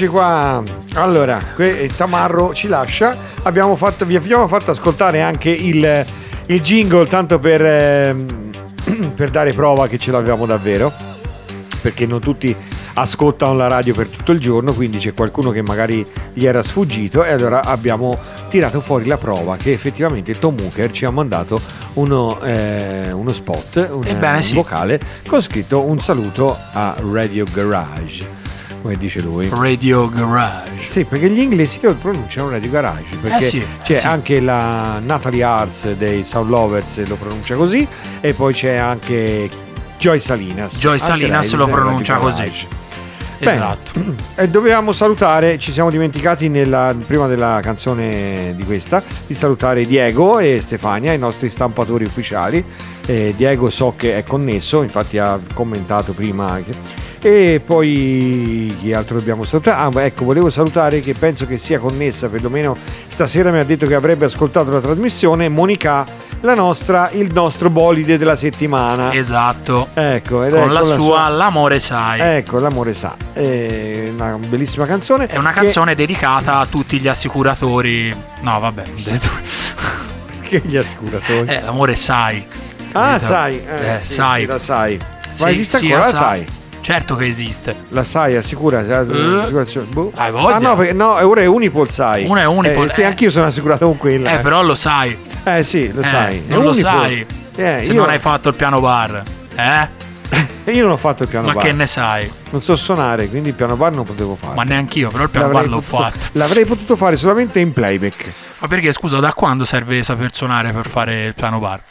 Eccoci qua. Allora, que- Tamarro ci lascia. Abbiamo fatto, vi abbiamo fatto ascoltare anche il, il jingle, tanto per, ehm, per dare prova che ce l'avevamo davvero. Perché non tutti ascoltano la radio per tutto il giorno, quindi c'è qualcuno che magari gli era sfuggito e allora abbiamo tirato fuori la prova che effettivamente Tom Hooker ci ha mandato uno, eh, uno spot, un, Ebbene un sì. vocale con scritto un saluto a Radio Garage, come dice lui. Radio Garage. Sì, perché gli inglesi lo pronunciano Radio Garage, perché Eh sì, c'è eh sì. anche la Natalie Arts dei Sound Lovers lo pronuncia così e poi c'è anche Joy Salinas. Joy Salinas lo pronuncia così. Garage. Bene. Esatto. E dovevamo salutare, ci siamo dimenticati nella- prima della canzone di questa, di salutare Diego e Stefania, i nostri stampatori ufficiali. Eh, Diego so che è connesso, infatti ha commentato prima anche. E poi chi altro dobbiamo salutare? Ah, ecco, volevo salutare che penso che sia connessa, perlomeno stasera mi ha detto che avrebbe ascoltato la trasmissione, Monica, la nostra, il nostro bolide della settimana. Esatto. Ecco, Con ecco la sua L'amore sai. Ecco, l'amore sa. È una bellissima canzone. È una che- canzone dedicata a tutti gli assicuratori. No, vabbè. Che gli assicuratori. Eh, l'amore sai. ah, Esatto. sai. Eh, Eh, sì, sai. sì, la sai. Ma esiste ancora la sa- sai? Certo che esiste. La sai, assicura. l'assicurazione. Boh. hai voglia? Ah, no, perché, no, ora è Unipol sai. Una è Unipol, Eh, sì, eh. anch'io sono assicurato con quella. Eh, però lo sai. Eh, sì, lo Eh, sai. È non lo Unipol. sai. Eh, Se io, non hai fatto il piano bar. Eh? io non ho fatto il piano Ma bar. che ne sai? Non so suonare, quindi il piano bar non potevo fare. Ma neanch'io, però il piano L'avrei bar l'ho potuto- fatto. L'avrei potuto fare solamente in playback. Ma perché, scusa, da quando serve saper suonare per fare il piano bar?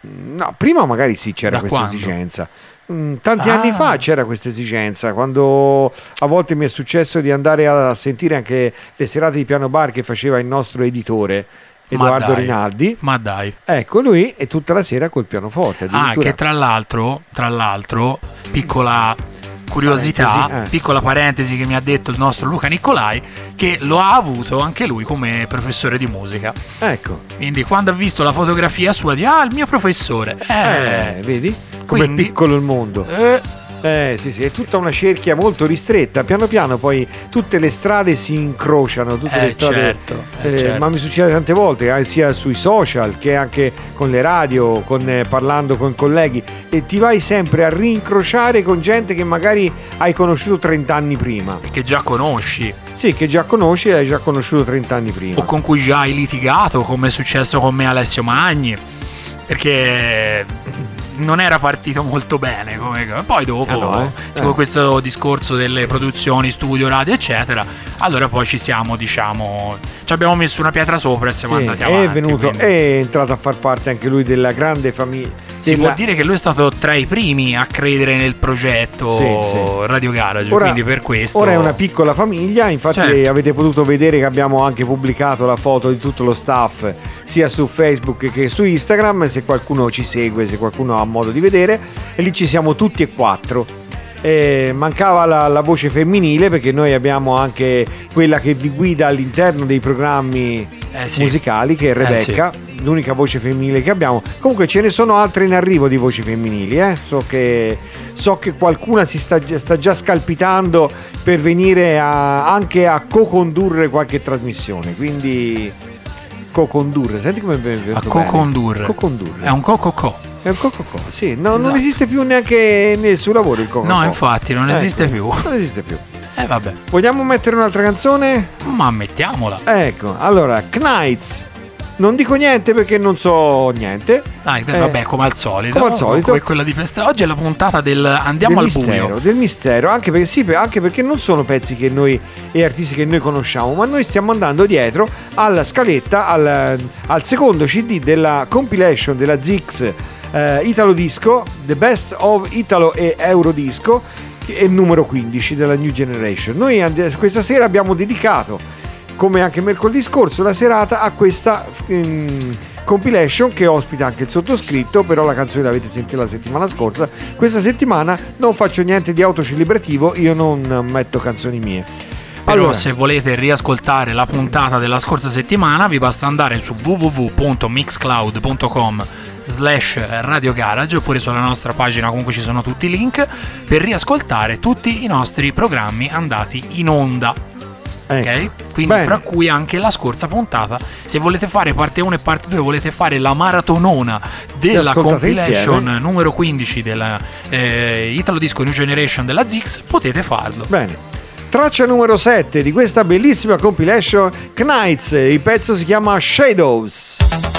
No, prima magari sì c'era Da questa quando? esigenza. Mm, tanti Ah. anni fa c'era questa esigenza, quando a volte mi è successo di andare a sentire anche le serate di piano bar che faceva il nostro editore Ma Edoardo dai. Rinaldi. Ma dai. Ecco, lui è tutta la sera col pianoforte. Ah, che tra l'altro, tra l'altro, piccola curiosità, Parentesi, eh. piccola parentesi che mi ha detto il nostro Luca Nicolai, che lo ha avuto anche lui come professore di musica. Ecco, Quindi quando ha visto la fotografia sua di ah, il mio professore. eh, Eh, vedi? Come Quindi- è piccolo il mondo. eh, Eh sì, sì, è tutta una cerchia molto ristretta. Piano piano poi tutte le strade si incrociano, tutte Eh, le strade. certo, eh, Eh, certo. Ma mi succede tante volte, eh, sia sui social che anche con le radio, con, eh, parlando con colleghi, e ti vai sempre a rincrociare con gente che magari hai conosciuto 30 anni prima. che già conosci Sì, che già conosci e hai già conosciuto 30 anni prima. o con cui già hai litigato, come è successo con me Alessio Magni, perché non era partito molto bene. Come... Poi dopo, Ah, no, eh? Eh. questo discorso delle produzioni, studio, radio, eccetera, allora poi ci siamo, diciamo, ci abbiamo messo una pietra sopra e siamo Sì, andati avanti. è venuto, quindi- è entrato a far parte anche lui della grande famiglia. Si può dire che lui è stato tra i primi a credere nel progetto Sì, sì. Radio Garage, Ora- quindi per questo... Ora è una piccola famiglia, infatti Certo. avete potuto vedere che abbiamo anche pubblicato la foto di tutto lo staff sia su Facebook che su Instagram, se qualcuno ci segue, se qualcuno ha modo di vedere, e lì ci siamo tutti e quattro. Eh, mancava la, la voce femminile perché noi abbiamo anche quella che vi guida all'interno dei programmi Eh sì. musicali che è Rebecca, l'unica voce femminile che abbiamo. Comunque ce ne sono altre in arrivo di voci femminili, eh. so, che, so che qualcuna si sta, sta già scalpitando per venire a- anche a co-condurre qualche trasmissione, quindi co-condurre, senti come è venuto A co-condurre. Co-condurre. È un co-co-co. È un co-co-co, sì, no, non Esatto. esiste più neanche nel suo lavoro il co-co-co. No, infatti, non Ecco, esiste più. Non esiste più. Eh vabbè, Vogliamo mettere un'altra canzone? ma mettiamola. Ecco, allora, Knights. Non dico niente perché non so niente. Eh, vabbè, come al solito. come al solito. Come quella di festa. Oggi è la puntata del andiamo del al mistero, buio. del mistero, anche perché, sì, anche perché non sono pezzi che noi e artisti che noi conosciamo, ma noi stiamo andando dietro alla scaletta, al, al secondo CD della compilation della Zix eh, Italo Disco, The Best of Italo e Eurodisco, che è il numero 15 della New Generation. Noi and- questa sera abbiamo dedicato, come anche mercoledì scorso, la serata a questa mm, compilation che ospita anche il sottoscritto, però la canzone l'avete sentita la settimana scorsa. Questa settimana non faccio niente di autocelebrativo, io non metto canzoni mie. Però Allora, se volete riascoltare la puntata della scorsa settimana vi basta andare su www.mixcloud.com slash Radio Garage oppure sulla nostra pagina comunque ci sono tutti i link per riascoltare tutti i nostri programmi andati in onda. Ecco. Ok? Quindi Bene. fra cui anche la scorsa puntata. Se volete fare parte 1 e parte 2, volete fare la maratonona della compilation insieme. numero 15 della eh, Italo Disco New Generation della Zix, potete farlo. Bene. Traccia numero 7 di questa bellissima compilation Knights, il pezzo si chiama Shadows.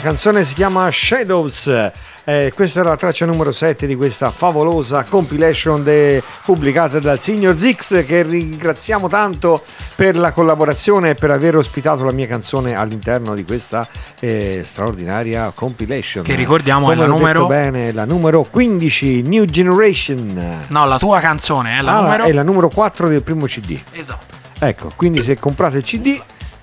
Canzone si chiama Shadows. Eh, questa era la traccia numero 7 di questa favolosa compilation de- pubblicata dal signor Zix che ringraziamo tanto per la collaborazione e per aver ospitato la mia canzone all'interno di questa eh, straordinaria compilation. Che ricordiamo Come è la numero- bene, la numero 15, New Generation. No, la tua canzone è la Ah, numero. è la numero 4 del primo CD. Esatto. Ecco, quindi se comprate il CD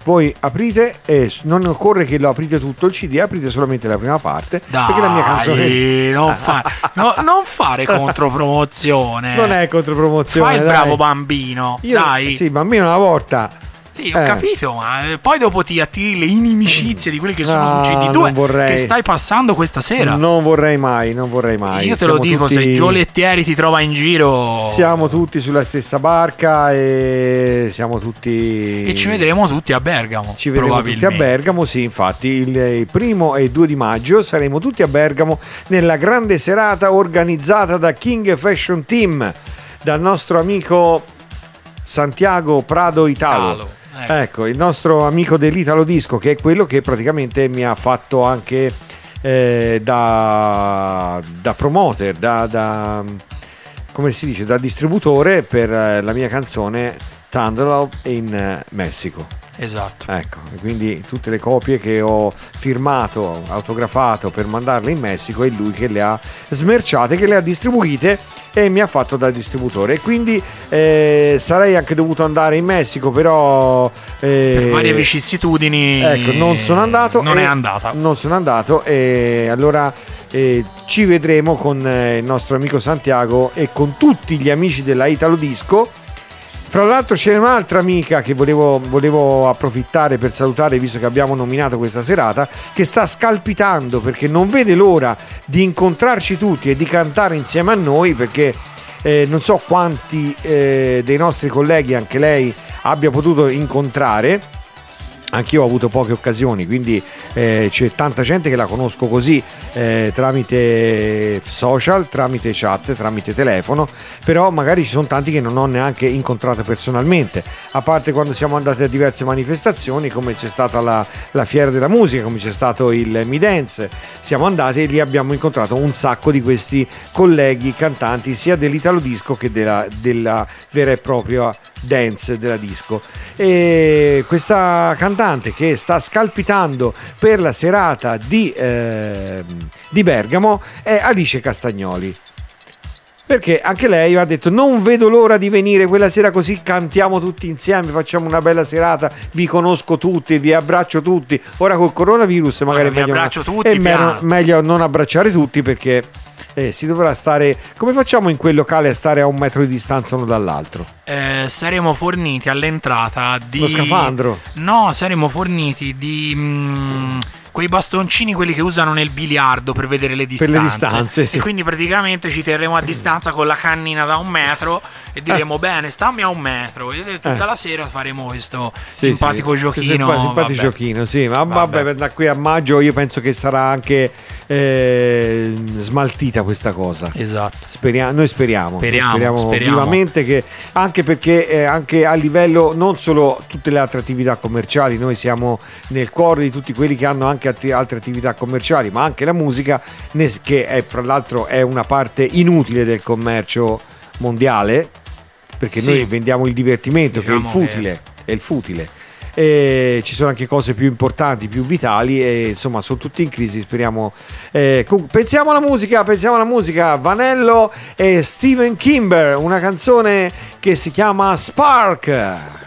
voi aprite e non occorre che lo aprite tutto il CD, aprite solamente la prima parte. Dai, perché la mia canzone non, fa- no, non fare contropromozione. non è contropromozione. Fai il bravo bambino. Io, Dai. Sì, bambino una volta. Sì, ho Eh. capito, ma eh, poi dopo ti attiri le inimicizie di quelli che sono No, su non CD2 vorrei. che stai passando questa sera. Non vorrei mai, non vorrei mai. Io te lo Siamo dico, se tutti- Gio Lettieri ti trova in giro Siamo tutti sulla stessa barca e siamo tutti. e ci vedremo tutti a Bergamo. Ci vedremo tutti a. Bergamo, sì, infatti il, il primo e il 2 di maggio saremo tutti a Bergamo nella grande serata organizzata da King Fashion Team, dal nostro amico Santiago Prado Italo. Italo, ecco. Ecco, il nostro amico dell'Italo Disco, che è quello che praticamente mi ha fatto anche eh, da, da promoter, da, da- come si dice, da distributore per eh, la mia canzone Thunderlove in Messico. Esatto. Ecco, e quindi tutte le copie che ho firmato, autografato per mandarle in Messico è lui che le ha smerciate, che le ha distribuite e mi ha fatto da distributore. E quindi eh, sarei anche dovuto andare in Messico, però... eh, Per varie vicissitudini Ecco, non sono andato. Non è andata. Non sono andato e allora eh, ci vedremo con eh, il nostro amico Santiago e con tutti gli amici della Italo Disco. Fra l'altro c'è un'altra amica che volevo, volevo approfittare per salutare, visto che abbiamo nominato questa serata, che sta scalpitando perché non vede l'ora di incontrarci tutti e di cantare insieme a noi perché eh, non so quanti eh, dei nostri colleghi, anche lei, abbia potuto incontrare. Anch'io ho avuto poche occasioni, quindi eh, c'è tanta gente che la conosco così eh, tramite social, tramite chat, tramite telefono, però magari ci sono tanti che non ho neanche incontrato personalmente, a parte quando siamo andati a diverse manifestazioni, come c'è stata la, la Fiera della Musica, come c'è stato il Mi Dance, siamo andati e lì abbiamo incontrato un sacco di questi colleghi cantanti sia dell'Italo Disco che della, della vera e propria dance della disco. E questa cantante che sta scalpitando per la serata di, ehm, di Bergamo è Alice Castagnoli. Perché anche lei ha detto non vedo l'ora di venire quella sera così cantiamo tutti insieme facciamo una bella serata vi conosco tutti vi abbraccio tutti. Ora col coronavirus magari vi è meglio, abbraccio tutti, è meglio non abbracciare tutti perché eh, si dovrà stare come facciamo in quel locale a stare a un metro di distanza uno dall'altro Eh, saremo forniti all'entrata di. Lo scafandro. No, saremo forniti di. mm, quei bastoncini quelli che usano nel biliardo per vedere le Per distanze. le distanze, sì. E quindi praticamente ci terremo a distanza con la cannina da un metro e diremo bene, stammi a un metro. E tutta Eh. la sera faremo questo Sì, simpatico sì. giochino. Simpa- simpatico giochino, sì. Ma vabbè. Vabbè. da qui a maggio io penso che sarà anche eh, smaltita questa cosa. Esatto. Speria- noi speriamo, Speriamo, speriamo, speriamo. vivamente che anche perché eh, anche a livello non solo tutte le altre attività commerciali, noi siamo nel cuore di tutti quelli che hanno anche atti- altre attività commerciali, ma anche la musica che è fra l'altro è una parte inutile del commercio mondiale, perché Sì. noi vendiamo il divertimento che è il Diciamo che- futile, è il futile. E ci sono anche cose più importanti, più vitali e insomma sono tutti in crisi, speriamo. eh, pensiamo alla musica, pensiamo alla musica. Vanello e Steven Kimber, una canzone che si chiama Spark.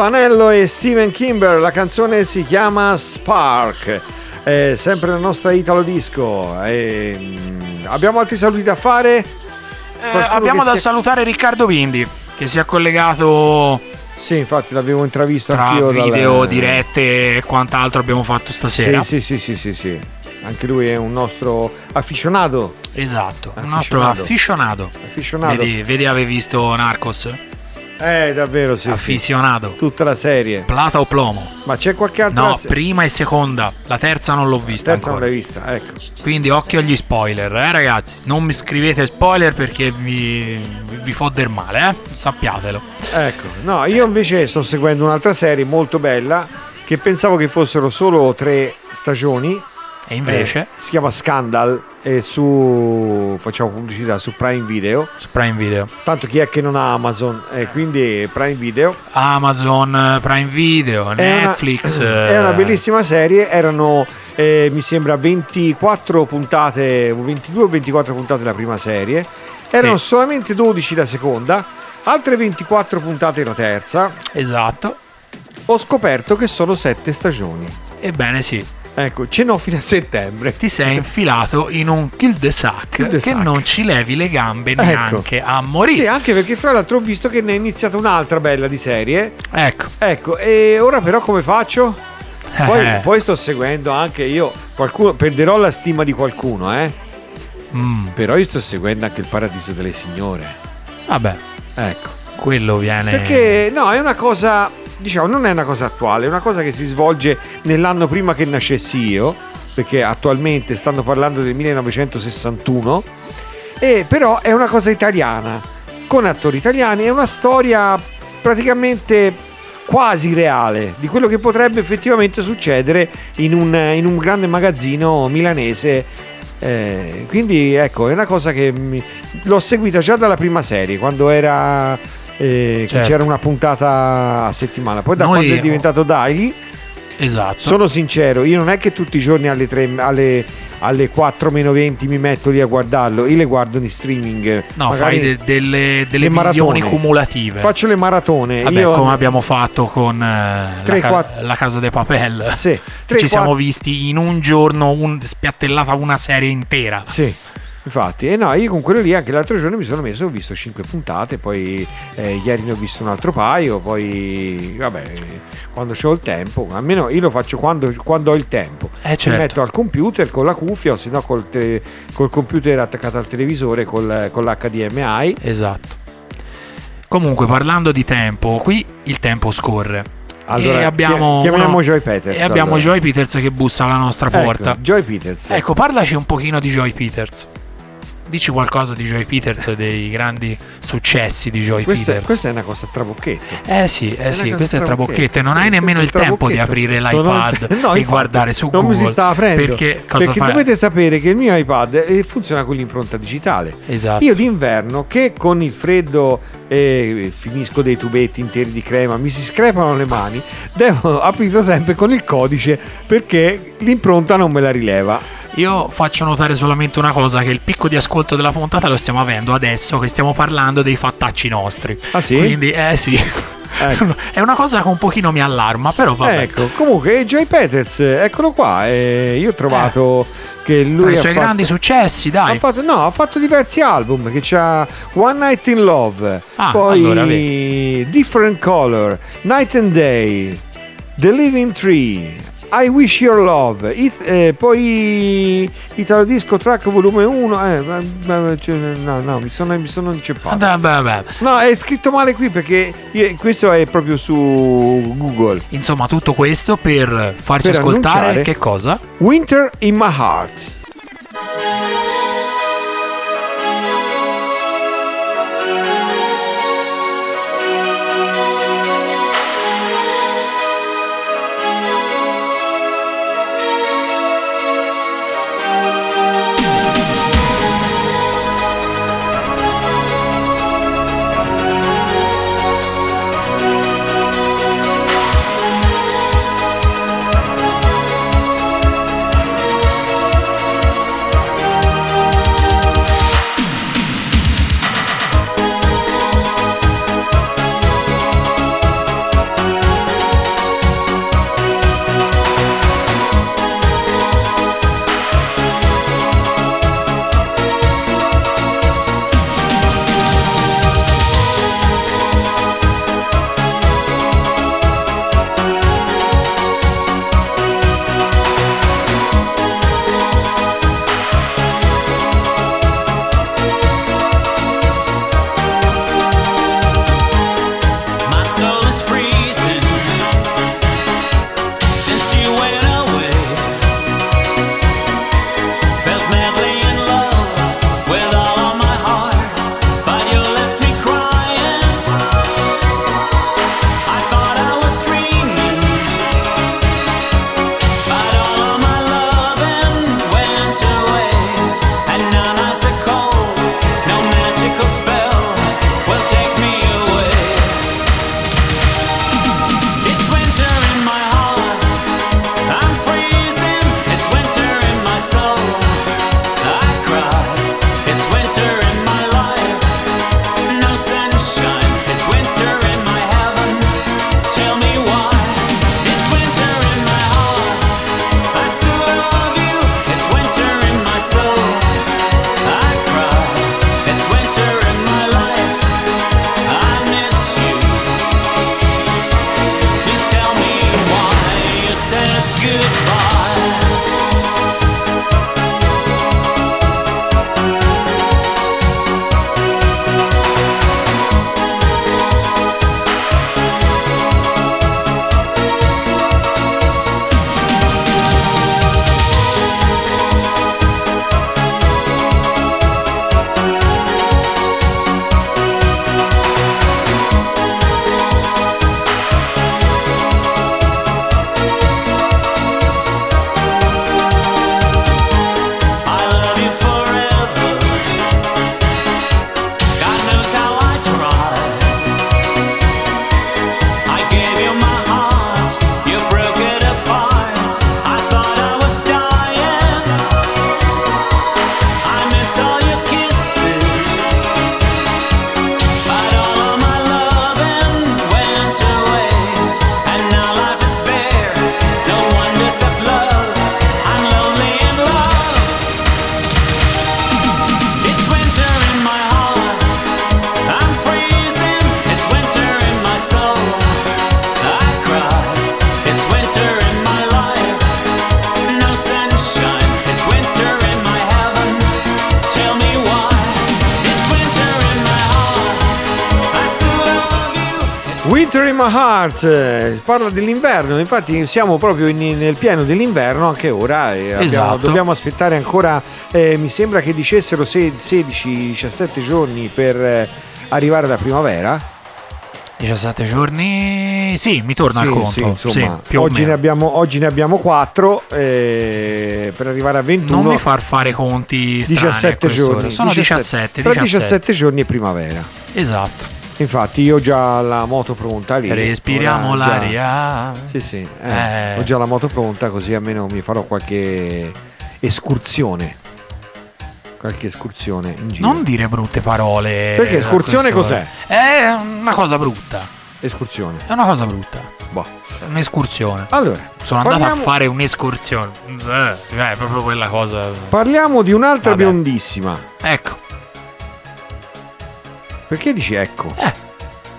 Vanello e Steven Kimber, la canzone si chiama Spark, è sempre la nostra Italo Disco. E, mm, abbiamo altri saluti da fare? Eh, abbiamo da si- salutare Riccardo Vindi che si è collegato Sì, infatti l'avevo intravisto tra anch'io. video, dirette e quant'altro abbiamo fatto stasera. Sì, sì, sì, sì, sì, sì. Anche lui è un nostro afficionato. Esatto, un nostro afficionato. Afficionado. Vedi, vedi avevi visto Narcos? Eh, davvero, sì, sì. Afficionato. Tutta la serie. Plata o plomo? Ma c'è qualche altra No, se- prima e seconda. La terza non l'ho vista terza non ancora. l'hai vista, ecco. Quindi occhio agli spoiler, eh ragazzi. Non mi scrivete spoiler perché vi, vi fo del male, eh. Sappiatelo. Ecco, no, io invece sto seguendo un'altra serie molto bella che pensavo che fossero solo tre stagioni. E invece, Eh, si chiama Scandal e su facciamo pubblicità su Prime Video. su Prime Video. Tanto chi è che non ha Amazon? E quindi Prime Video. Amazon eh, Prime Video, È una- Netflix. È una eh, bellissima serie, erano eh, mi sembra 24 puntate, 22 o 24 puntate la prima serie, erano Sì. solamente 12 la seconda, altre 24 puntate la terza, Esatto. ho scoperto che sono 7 stagioni. Ebbene sì, Ecco, ce n'ho fino a settembre. ti sei infilato in un kill the sack the che non ci levi le gambe Ecco. neanche a Sì, morire. anche perché fra l'altro ho visto che ne è iniziata un'altra bella di serie. Ecco. Ecco, e ora però come faccio? Poi, Eh. poi sto seguendo anche io, qualcuno, perderò la stima di qualcuno, eh? Mm, Però io sto seguendo anche il Paradiso delle Signore. vabbè, Ecco. Quello viene. Perché no, è una cosa, diciamo, non è una cosa attuale, è una cosa che si svolge nell'anno prima che nascessi io, perché attualmente stanno parlando del 1961, e però è una cosa italiana, con attori italiani, è una storia praticamente quasi reale di quello che potrebbe effettivamente succedere in un, in un grande magazzino milanese. Eh, quindi ecco, è una cosa che mi- l'ho seguita già dalla prima serie, quando era Certo. c'era una puntata a settimana. Poi da Noi- quando è diventato Daily, Esatto. sono sincero, io non è che tutti i giorni alle, 3, alle, alle 4 meno 20 mi metto lì a guardarlo, io le guardo in streaming. no, fai de- delle, delle le visioni maratone. cumulative. Faccio le maratone. Vabbè, io, come abbiamo fatto con eh, Tre, la, ca- quattro- la Casa de Papel. Sì, tre, Ci siamo quattro- visti in un giorno un, spiattellata una serie intera. Sì, infatti, e no, io con quello lì anche l'altro giorno mi sono messo, ho visto 5 puntate, poi eh, ieri ne ho visto un altro paio, poi vabbè, quando ho il tempo, almeno io lo faccio quando, quando ho il tempo. Eh Mi certo. metto al computer con la cuffia o se no col, te- col computer attaccato al televisore col, con l'HDMI. Esatto. Comunque, parlando di tempo, qui il tempo scorre. Allora, e abbiamo chi- chiamiamo uno- Joy Peters, E abbiamo allora. Joy Peters che bussa alla nostra Ecco, porta. Joy Peters. Ecco, parlaci un pochino di Joy Peters. Dici qualcosa di Joy Peters e dei grandi successi di Joy Questa, Peters. questa è una cosa trabocchetto. Eh sì, eh sì, questo è trabocchetto e non sì, hai nemmeno il tempo di aprire Non l'iPad te- no, e infatti, guardare su non Google. mi si sta aprendo Perché perché dovete sapere che il mio iPad eh, funziona con l'impronta digitale. Esatto. Io d'inverno che con il freddo eh, finisco dei tubetti interi di crema, mi si screpano le mani, devo aprirlo sempre con il codice perché l'impronta non me la rileva. Io faccio notare solamente una cosa: che il picco di ascolto della puntata lo stiamo avendo adesso che stiamo parlando dei fattacci nostri. Ah sì? Quindi, eh sì. Ecco. È una cosa che un pochino mi allarma, però vabbè. Ecco, comunque Joy Peters, eccolo qua. eh, io ho trovato che lui Tra i ha suoi fatto- grandi successi, dai. Ha fatto, no, ha fatto diversi album che c'ha One Night in Love, Ah, poi allora, Different Color, Night and Day, The Living Tree, I Wish Your Love, It- eh, poi Italo Disco Track volume 1, eh, cioè, no, no, mi sono, mi sono inceppato. No, è scritto male qui perché io- questo è proprio su Google. Insomma, tutto questo per farci Per ascoltare che cosa? Winter in My Heart. Winter in my heart eh, parla dell'inverno, infatti siamo proprio in- nel pieno dell'inverno anche ora e abbiamo- Esatto. dobbiamo aspettare ancora, eh, mi sembra che dicessero se- 16-17 giorni per eh, arrivare alla primavera. 17 giorni. Sì, mi torna Sì, al conto. sì, insomma, Sì, oggi, ne abbiamo, oggi ne abbiamo 4 per arrivare a 21. Non mi far fare conti strani a 17 quest'ora. giorni. Sono 17. Tra 17. 17 giorni è primavera. Esatto. Infatti io ho già la moto pronta lì. Respiriamo Ora già- l'aria. Sì, sì, eh, Eh. ho già la moto pronta così almeno mi farò qualche escursione. Qualche escursione in giro. Non dire brutte parole. Perché a escursione quest'ora. È una cosa brutta. Escursione. È una cosa brutta. Boh. Un'escursione. Allora, Sono andato parliamo- a fare un'escursione. Eh, è proprio quella cosa. parliamo di un'altra Vabbè. biondissima. Ecco. Perché dici ecco?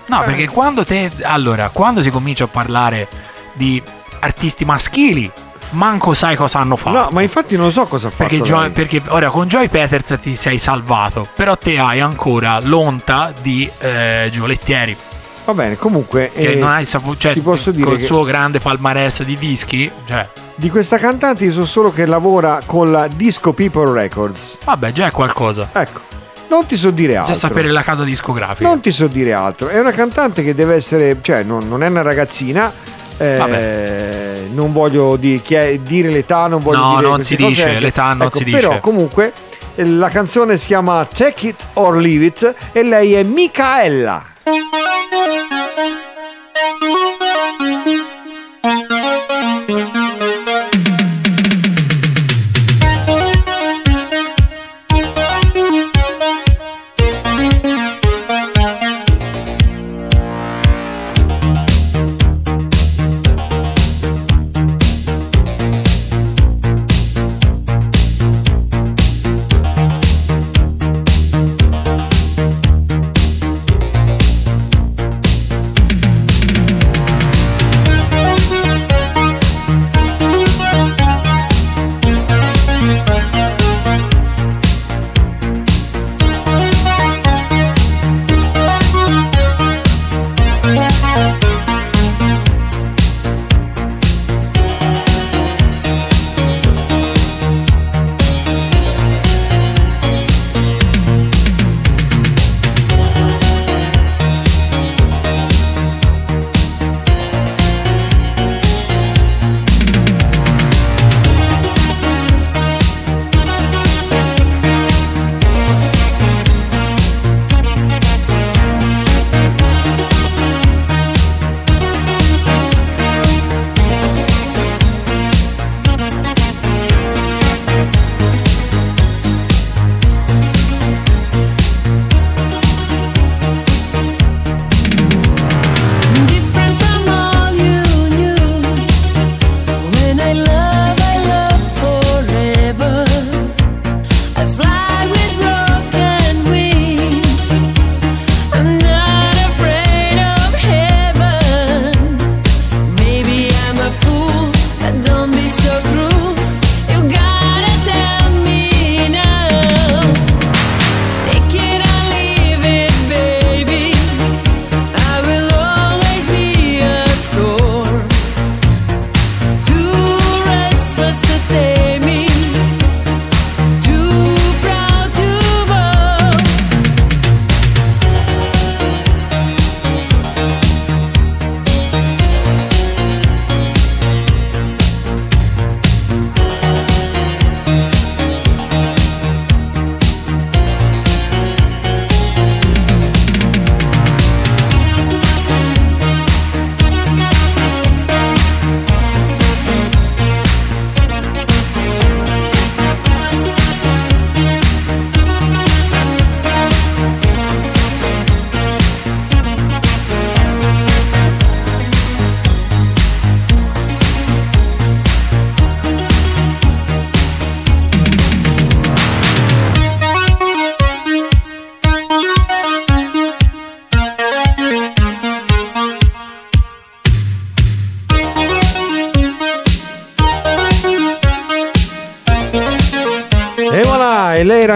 No, Eh. perché quando te. Allora, quando si comincia a parlare di artisti maschili, manco sai cosa hanno fatto. No, ma infatti non so cosa ha fatto. Perché, Joy- perché ora con Joy Peters ti sei salvato, però te hai ancora l'onta di eh, Giolettieri, Va bene, comunque che eh, non hai saputo, cioè ti posso dire col che- suo grande palmarès di dischi, cioè, di questa cantante io so solo che lavora con la Disco People Records. vabbè, già è qualcosa. Ecco, non ti so dire altro. Già sapere la casa discografica. Non ti so dire altro. È una cantante che deve essere, cioè, non, non è una ragazzina. eh, non voglio di- è- dire l'età, non voglio No, dire non si dice, cosette. l'età non Ecco, si Però dice. comunque eh, la canzone si chiama Take It or Leave It e lei è Micaela.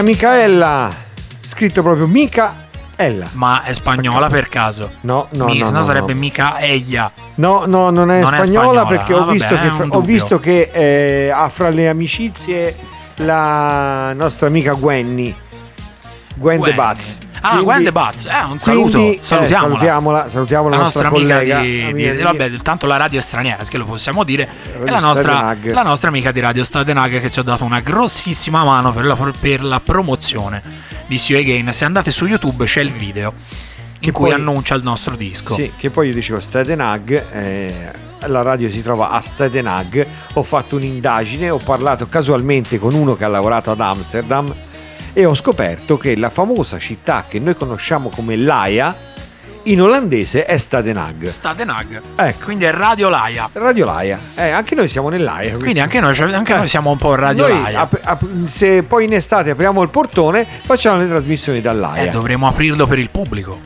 Micaela. Scritto proprio Mica Ella. Ma è spagnola per caso? No, no, Mi- no. no sarebbe no. mica Ella. No, no, non è Non è spagnola spagnola. perché Ah, ho, vabbè, visto che, un ho visto che eh, ha fra le amicizie la nostra amica Gwenny. Gwen Gwen. De Baz. Ah, Quindi- Gwen De Baz. Eh, un saluto. quindi, eh, salutiamola. salutiamola, salutiamo la, la nostra, amica collega. di, amica di- di- vabbè, tanto la radio è straniera, che lo possiamo dire. Radio È la nostra, la nostra amica di Radio Stadenag che ci ha dato una grossissima mano per la, per la promozione di See You Again. Se andate su YouTube c'è il video in Che cui poi- annuncia il nostro disco. Sì, che poi io dicevo Stadenag, eh, la radio si trova a Stadenag, ho fatto un'indagine, ho parlato casualmente con uno che ha lavorato ad Amsterdam e ho scoperto che la famosa città che noi conosciamo come Laia in olandese è Stadenag. Stadenag. Ecco. Quindi è Radio Laia. Radio Laia, eh, anche noi siamo nell'Aia. Quindi anche noi, cioè, anche Eh. noi siamo un po' Radio Noi, Laia. ap- ap- se poi in estate apriamo il portone, facciamo le trasmissioni Eh, dall'Aia. dovremo aprirlo per il pubblico.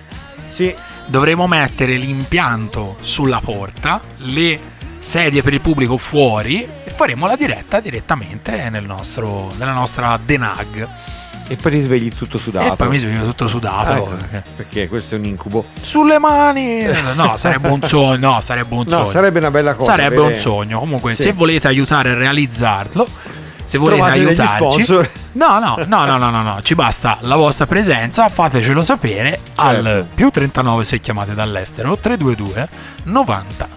sì, dovremo mettere l'impianto sulla porta, le sedie per il pubblico fuori e faremo la diretta direttamente nel nostro, nella nostra Denag. E poi ti svegli tutto sudato. E poi mi sveglio tutto sudato. Ecco, perché- perché questo è un incubo. Sulle mani! No, sarebbe un sogno. No, sarebbe un No, sogno. sarebbe una bella cosa. Sarebbe avere- un sogno. Comunque, Sì. se volete aiutare a realizzarlo, se volete Trovate aiutarci, no, no, no, no, no, no, no, ci basta la vostra presenza. Fatecelo sapere al Certo. più 39 se chiamate dall'estero 322 90.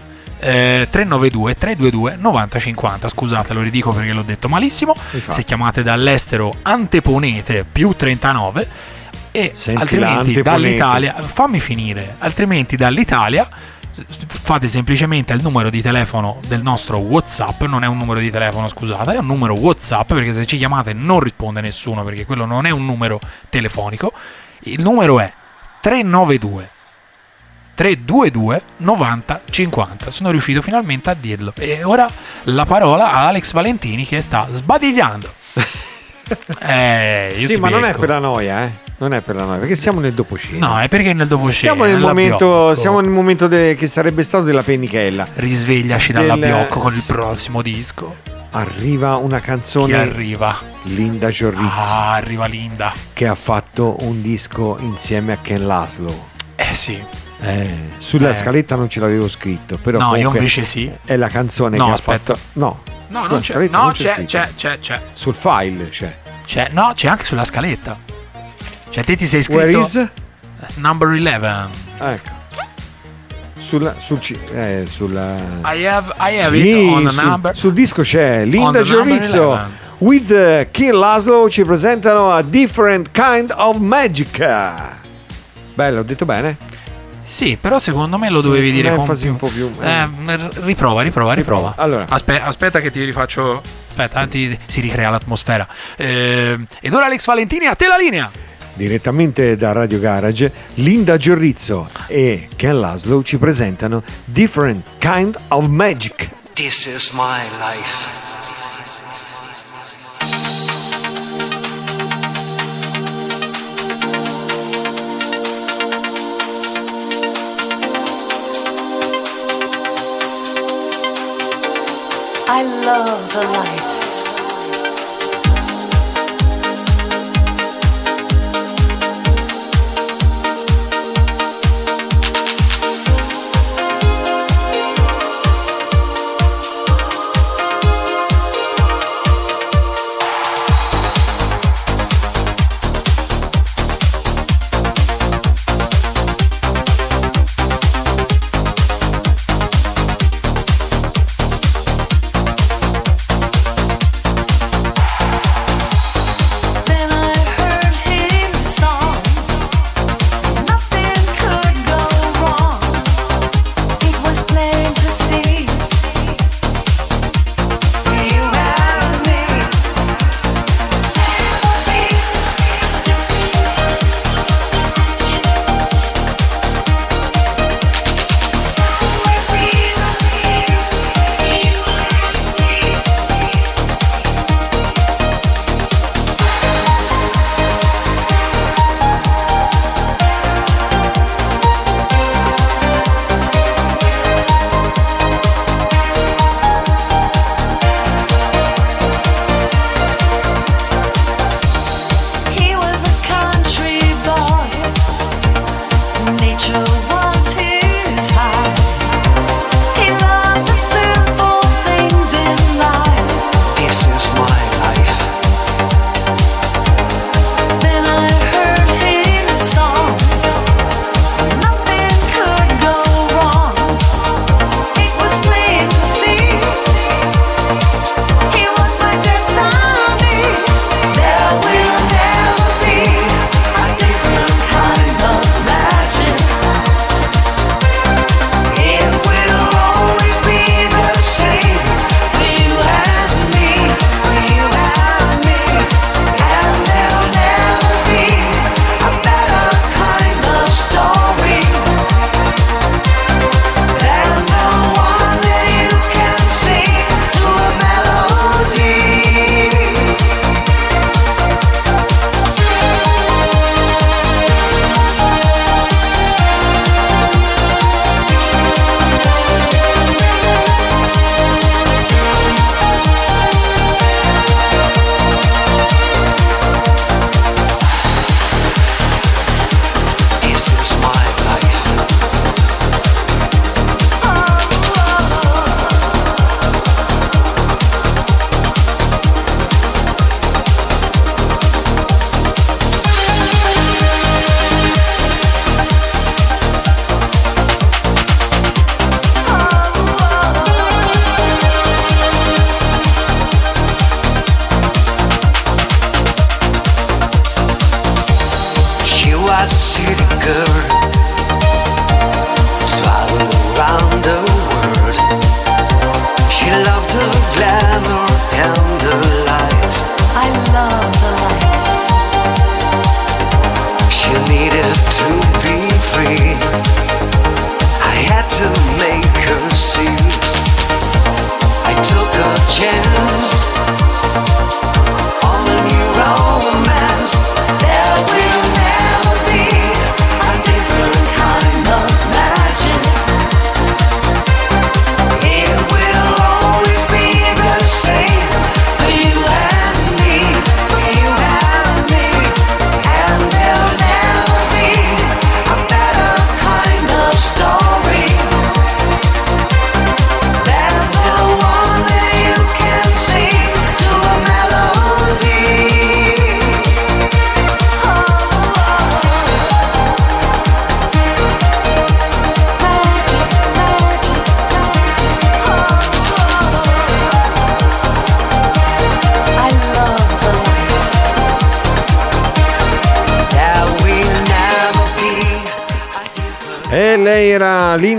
Eh, 392 322 90 50 scusate lo ridico perché l'ho detto malissimo. Infatti. se chiamate dall'estero anteponete più 39 e Senti altrimenti dall'Italia fammi finire altrimenti dall'Italia fate semplicemente il numero di telefono del nostro whatsapp non è un numero di telefono scusate è un numero whatsapp perché se ci chiamate non risponde nessuno perché quello non è un numero telefonico. Il numero è 392 322 90 50 sono riuscito finalmente a dirlo e ora la parola a Alex Valentini che sta sbadigliando eh, Sì, ma non è becco. per la noia, eh. Non è per la noia, perché siamo nel dopocena. no è perché nel dopo siamo nel momento, siamo nel momento de- che sarebbe stato della pennichella. risvegliaci dalla del- Biocco con il prossimo disco Arriva una chi canzone arriva Linda Giorrizzi ah arriva Linda che ha fatto un disco insieme a Ken Laszlo. eh sì Eh, sulla Eh. scaletta non ce l'avevo scritto, però no io invece sì è la canzone No, che aspetta. ha fatto. No, no non c'è no non c'è scritto. c'è c'è c'è Sul file c'è. c'è no c'è anche sulla scaletta cioè te ti sei Where iscritto is? number 11 Ecco. Sulla, sul, eh, sulla... I have, I have Sì, it on a sul, number. sul disco c'è Linda 11. with uh, Kim Laszlo ci presentano a different kind of magic. Bello, ho detto bene? Sì, però secondo me lo dovevi dire con più. un po' più. Eh, r- riprova, riprova, riprova. Allora. Aspe- aspetta che ti rifaccio. Aspetta, ti- si ricrea l'atmosfera. Eh, ed ora Alex Valentini, a te la linea. Direttamente da Radio Garage, Linda Giorrizzo e Ken Laszlo ci presentano Different Kind of Magic. This is my life. I love the lights.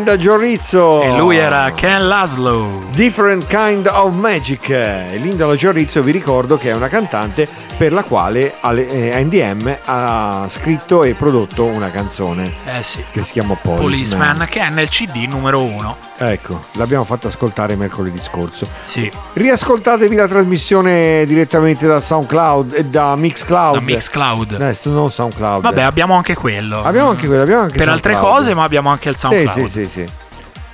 Linda Giorrizzo. E lui era Ken Laszlo. Different Kind of Magic. Linda Giorrizzo vi ricordo che è una cantante per la quale Ale- eh, NDM ha scritto e prodotto una canzone Eh sì. che si chiama Policeman. Policeman, che è nel CD numero uno. Ecco, l'abbiamo fatta ascoltare mercoledì scorso. Sì. Riascoltatevi la trasmissione direttamente da SoundCloud e da Mixcloud. Da Mixcloud. Eh, sto- non SoundCloud. Vabbè, abbiamo anche quello. abbiamo anche quello, abbiamo anche per altre SoundCloud. cose, ma abbiamo anche il Sì, SoundCloud. sì, sì, sì.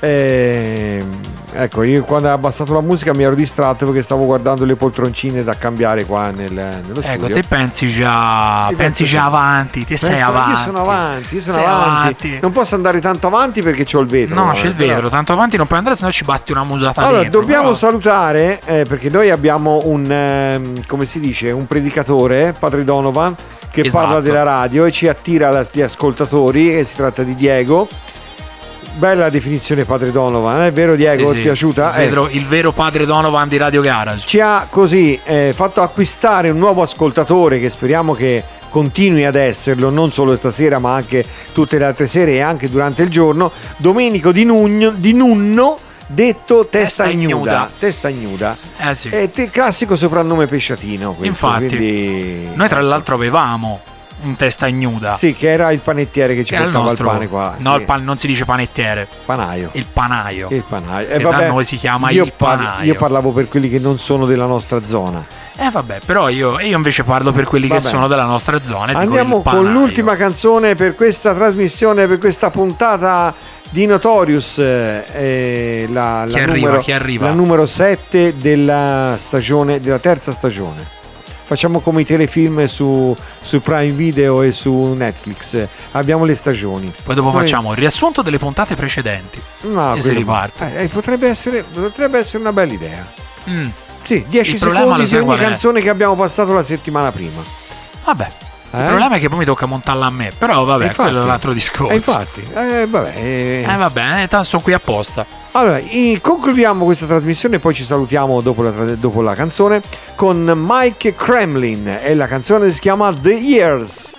Ehm, ecco, io quando ho abbassato la musica mi ero distratto perché stavo guardando le poltroncine da cambiare qua nel, nello Ecco, studio. te pensi già, pensi già avanti, ti sei Penso- avanti. Io sono avanti, io sono Sei avanti. avanti. Non posso andare tanto avanti perché c'ho il vetro. No, eh, c'è il però- vetro, tanto avanti non puoi andare, sennò ci batti una musata Allora, dentro. dobbiamo però- salutare eh, perché noi abbiamo un, ehm, come si dice, un predicatore, Padre Donovan, che Esatto. parla della radio e ci attira gli ascoltatori. E si tratta di Diego. Bella definizione, Padre Donovan, è vero, Diego? Sì, Ti è piaciuta? Il, Eh, vero, il vero padre Donovan di Radio Garage. ci ha così eh, fatto acquistare un nuovo ascoltatore che speriamo che continui ad esserlo non solo stasera ma anche tutte le altre sere e anche durante il giorno Domenico Di, Nugno, di Nunno detto Testa, Testa ignuda. ignuda. Testa ignuda Eh sì. è te- classico soprannome pesciatino questo, Infatti. quindi- Noi tra l'altro avevamo un testa ignuda. sì che era il panettiere che ci che portava nostro, il pane qua No, sì. il pan- non si dice panettiere, panaio il panaio. il panaio Che da noi si chiama io il par- panaio. io parlavo per quelli che non sono della nostra zona Eh vabbè, però io, io invece parlo per quelli che Vabbè. sono della nostra zona. e Andiamo con l'ultima canzone per questa trasmissione, per questa puntata di Notorious, eh, eh, la, Chi la arriva, numero, chi arriva? la numero 7 della stagione, della terza stagione. Facciamo come i telefilm su, su Prime Video e su Netflix, abbiamo le stagioni. Poi dopo Noi- facciamo il riassunto delle puntate precedenti. No, e si riparte. eh, eh, potrebbe, essere, potrebbe essere una bella idea. Mm, Sì, 10 Il problema secondi di ogni è? canzone che abbiamo passato la settimana prima. Vabbè. Eh? Il problema è che poi mi tocca montarla a me. Però vabbè, Infatti. quello è un altro discorso. Eh, infatti, eh, vabbè. eh. Eh vabbè, eh, tanto sono qui apposta. Allora, concludiamo questa trasmissione e poi ci salutiamo dopo la, dopo la canzone con Mike Kremlin e la canzone si chiama The Years.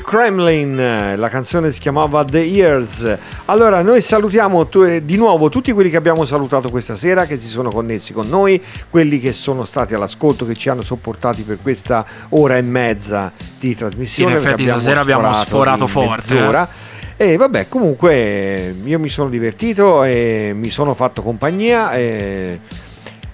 Kremlin, la canzone si chiamava The Years. Allora, noi salutiamo tu- eh, di nuovo tutti quelli che abbiamo salutato questa sera, che si sono connessi con noi, quelli che sono stati all'ascolto, che ci hanno sopportati per questa ora e mezza di trasmissione. Sì, in effetti stasera abbiamo sforato forte, mezz'ora. E vabbè, comunque io mi sono divertito e mi sono fatto compagnia. E...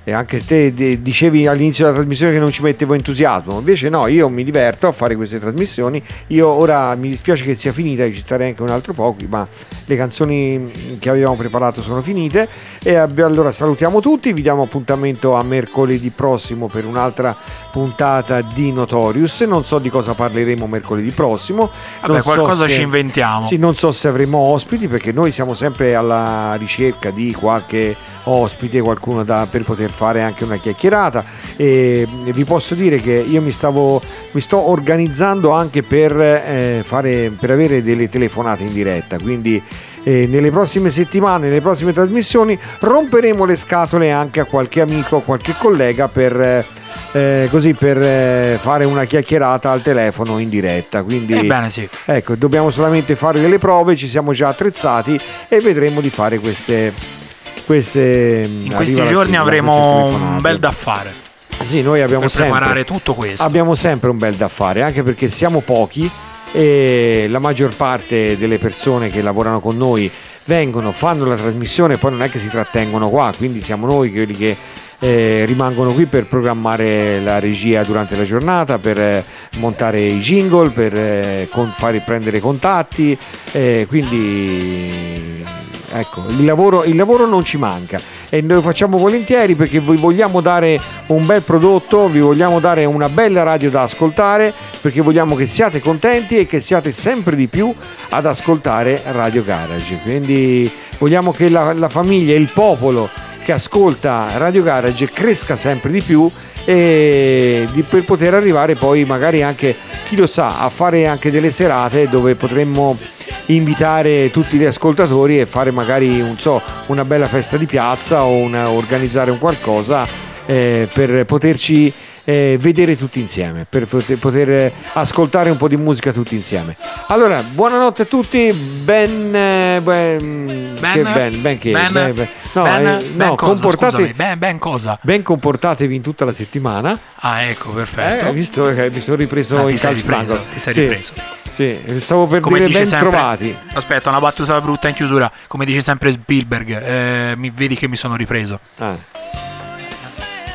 E anche te dicevi all'inizio della trasmissione che non ci mettevo entusiasmo, invece no, io mi diverto a fare queste trasmissioni. Io ora mi dispiace che sia finita, ci starei anche un altro po', ma le canzoni che avevamo preparato sono finite. E abbi- allora salutiamo tutti, vi diamo appuntamento a mercoledì prossimo per un'altra puntata di Notorious. Non so di cosa parleremo mercoledì prossimo. Vabbè, Non so qualcosa se- ci inventiamo. Sì, non so se avremo ospiti perché noi siamo sempre alla ricerca di qualche ospite, qualcuno da- per poter fare anche una chiacchierata e vi posso dire che io mi stavo mi sto organizzando anche per, eh, fare, per avere delle telefonate in diretta, quindi eh, nelle prossime settimane, nelle prossime trasmissioni romperemo le scatole anche a qualche amico, a qualche collega per eh, eh, così per eh, fare una chiacchierata al telefono in diretta. Quindi Ebbene sì. Ecco, dobbiamo solamente fare delle prove, ci siamo già attrezzati e vedremo di fare queste. queste In questi giorni avremo un bel da fare. Sì, noi abbiamo per sempre, preparare tutto questo. abbiamo sempre un bel da fare, anche perché siamo pochi e la maggior parte delle persone che lavorano con noi vengono, fanno la trasmissione e poi non è che si trattengono qua, quindi siamo noi quelli che eh, rimangono qui per programmare la regia durante la giornata, per eh, montare i jingle, per eh, con- fare prendere contatti, eh, quindi ecco, il lavoro, il lavoro non ci manca e noi lo facciamo volentieri perché vi vogliamo dare un bel prodotto, vi vogliamo dare una bella radio da ascoltare perché vogliamo che siate contenti e che siate sempre di più ad ascoltare Radio Garage. Quindi vogliamo che la, la famiglia, il popolo che ascolta Radio Garage cresca sempre di più e di- per poter arrivare poi magari anche, chi lo sa, a fare anche delle serate dove potremmo invitare tutti gli ascoltatori e fare magari so, una bella festa di piazza o una- organizzare un qualcosa eh, per poterci eh, vedere tutti insieme, per poter, eh, ascoltare un po' di musica tutti insieme. Allora, buonanotte a tutti, ben... eh, ben, che ben, ben che... Ben? ben- ben- no, Ben? eh, no, cosa, comportate... scusami, ben- ben cosa? Ben comportatevi in tutta la settimana. Ah, ecco, perfetto. Eh, visto che mi sono ripreso Ah, in calcio d'angolo. ti sei Sì, ripreso. Sì, stavo per Come dire ben sempre- trovati. Aspetta, una battuta brutta in chiusura. Come dice sempre Spielberg, eh, mi vedi che mi sono ripreso. Ah.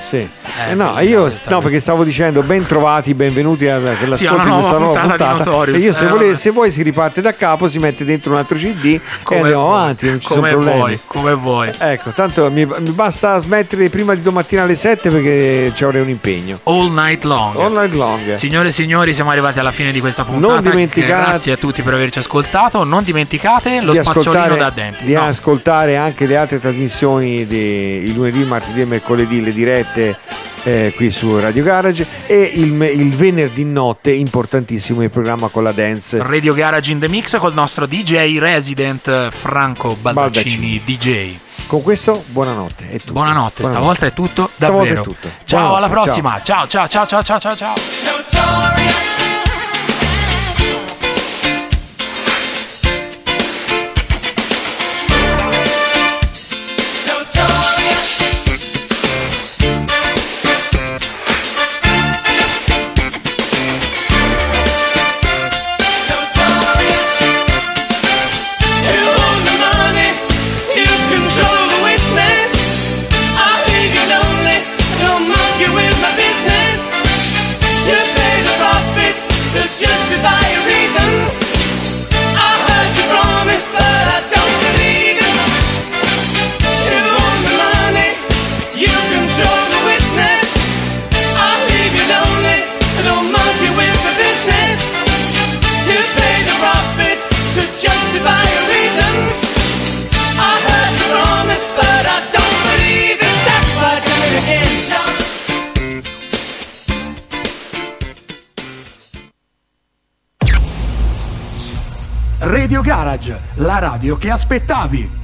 Sì. Eh, Eh, no, io no, perché stavo dicendo ben trovati, benvenuti alla- per Sì, di questa nuova puntata puntata. E io se, Eh, vuole- se vuoi si riparte da capo, si mette dentro un altro CD Come e andiamo vuoi, avanti, non ci come sono problemi. vuoi, come vuoi. Ecco, tanto mi, mi basta smettere prima di domattina alle 7 perché ci avrei un impegno. All night long. All night long. Signore e signori, siamo arrivati alla fine di questa puntata. Non dimenticate- Grazie a tutti per averci ascoltato. Non dimenticate lo di spazzolino ascoltare, da denti. di No. ascoltare anche le altre trasmissioni di, il lunedì, martedì e mercoledì, le dirette eh, qui su Radio Garage e il, il venerdì notte, importantissimo il programma con la dance. Radio Garage in the Mix col nostro DJ resident Franco Baldaccini, DJ. Con questo, buonanotte. È tutto. Buonanotte, Buonanotte. stavolta è tutto Stavolta davvero. è tutto. Ciao, Buonanotte, alla prossima. Ciao, ciao, ciao, ciao, ciao, ciao, ciao. La radio che aspettavi.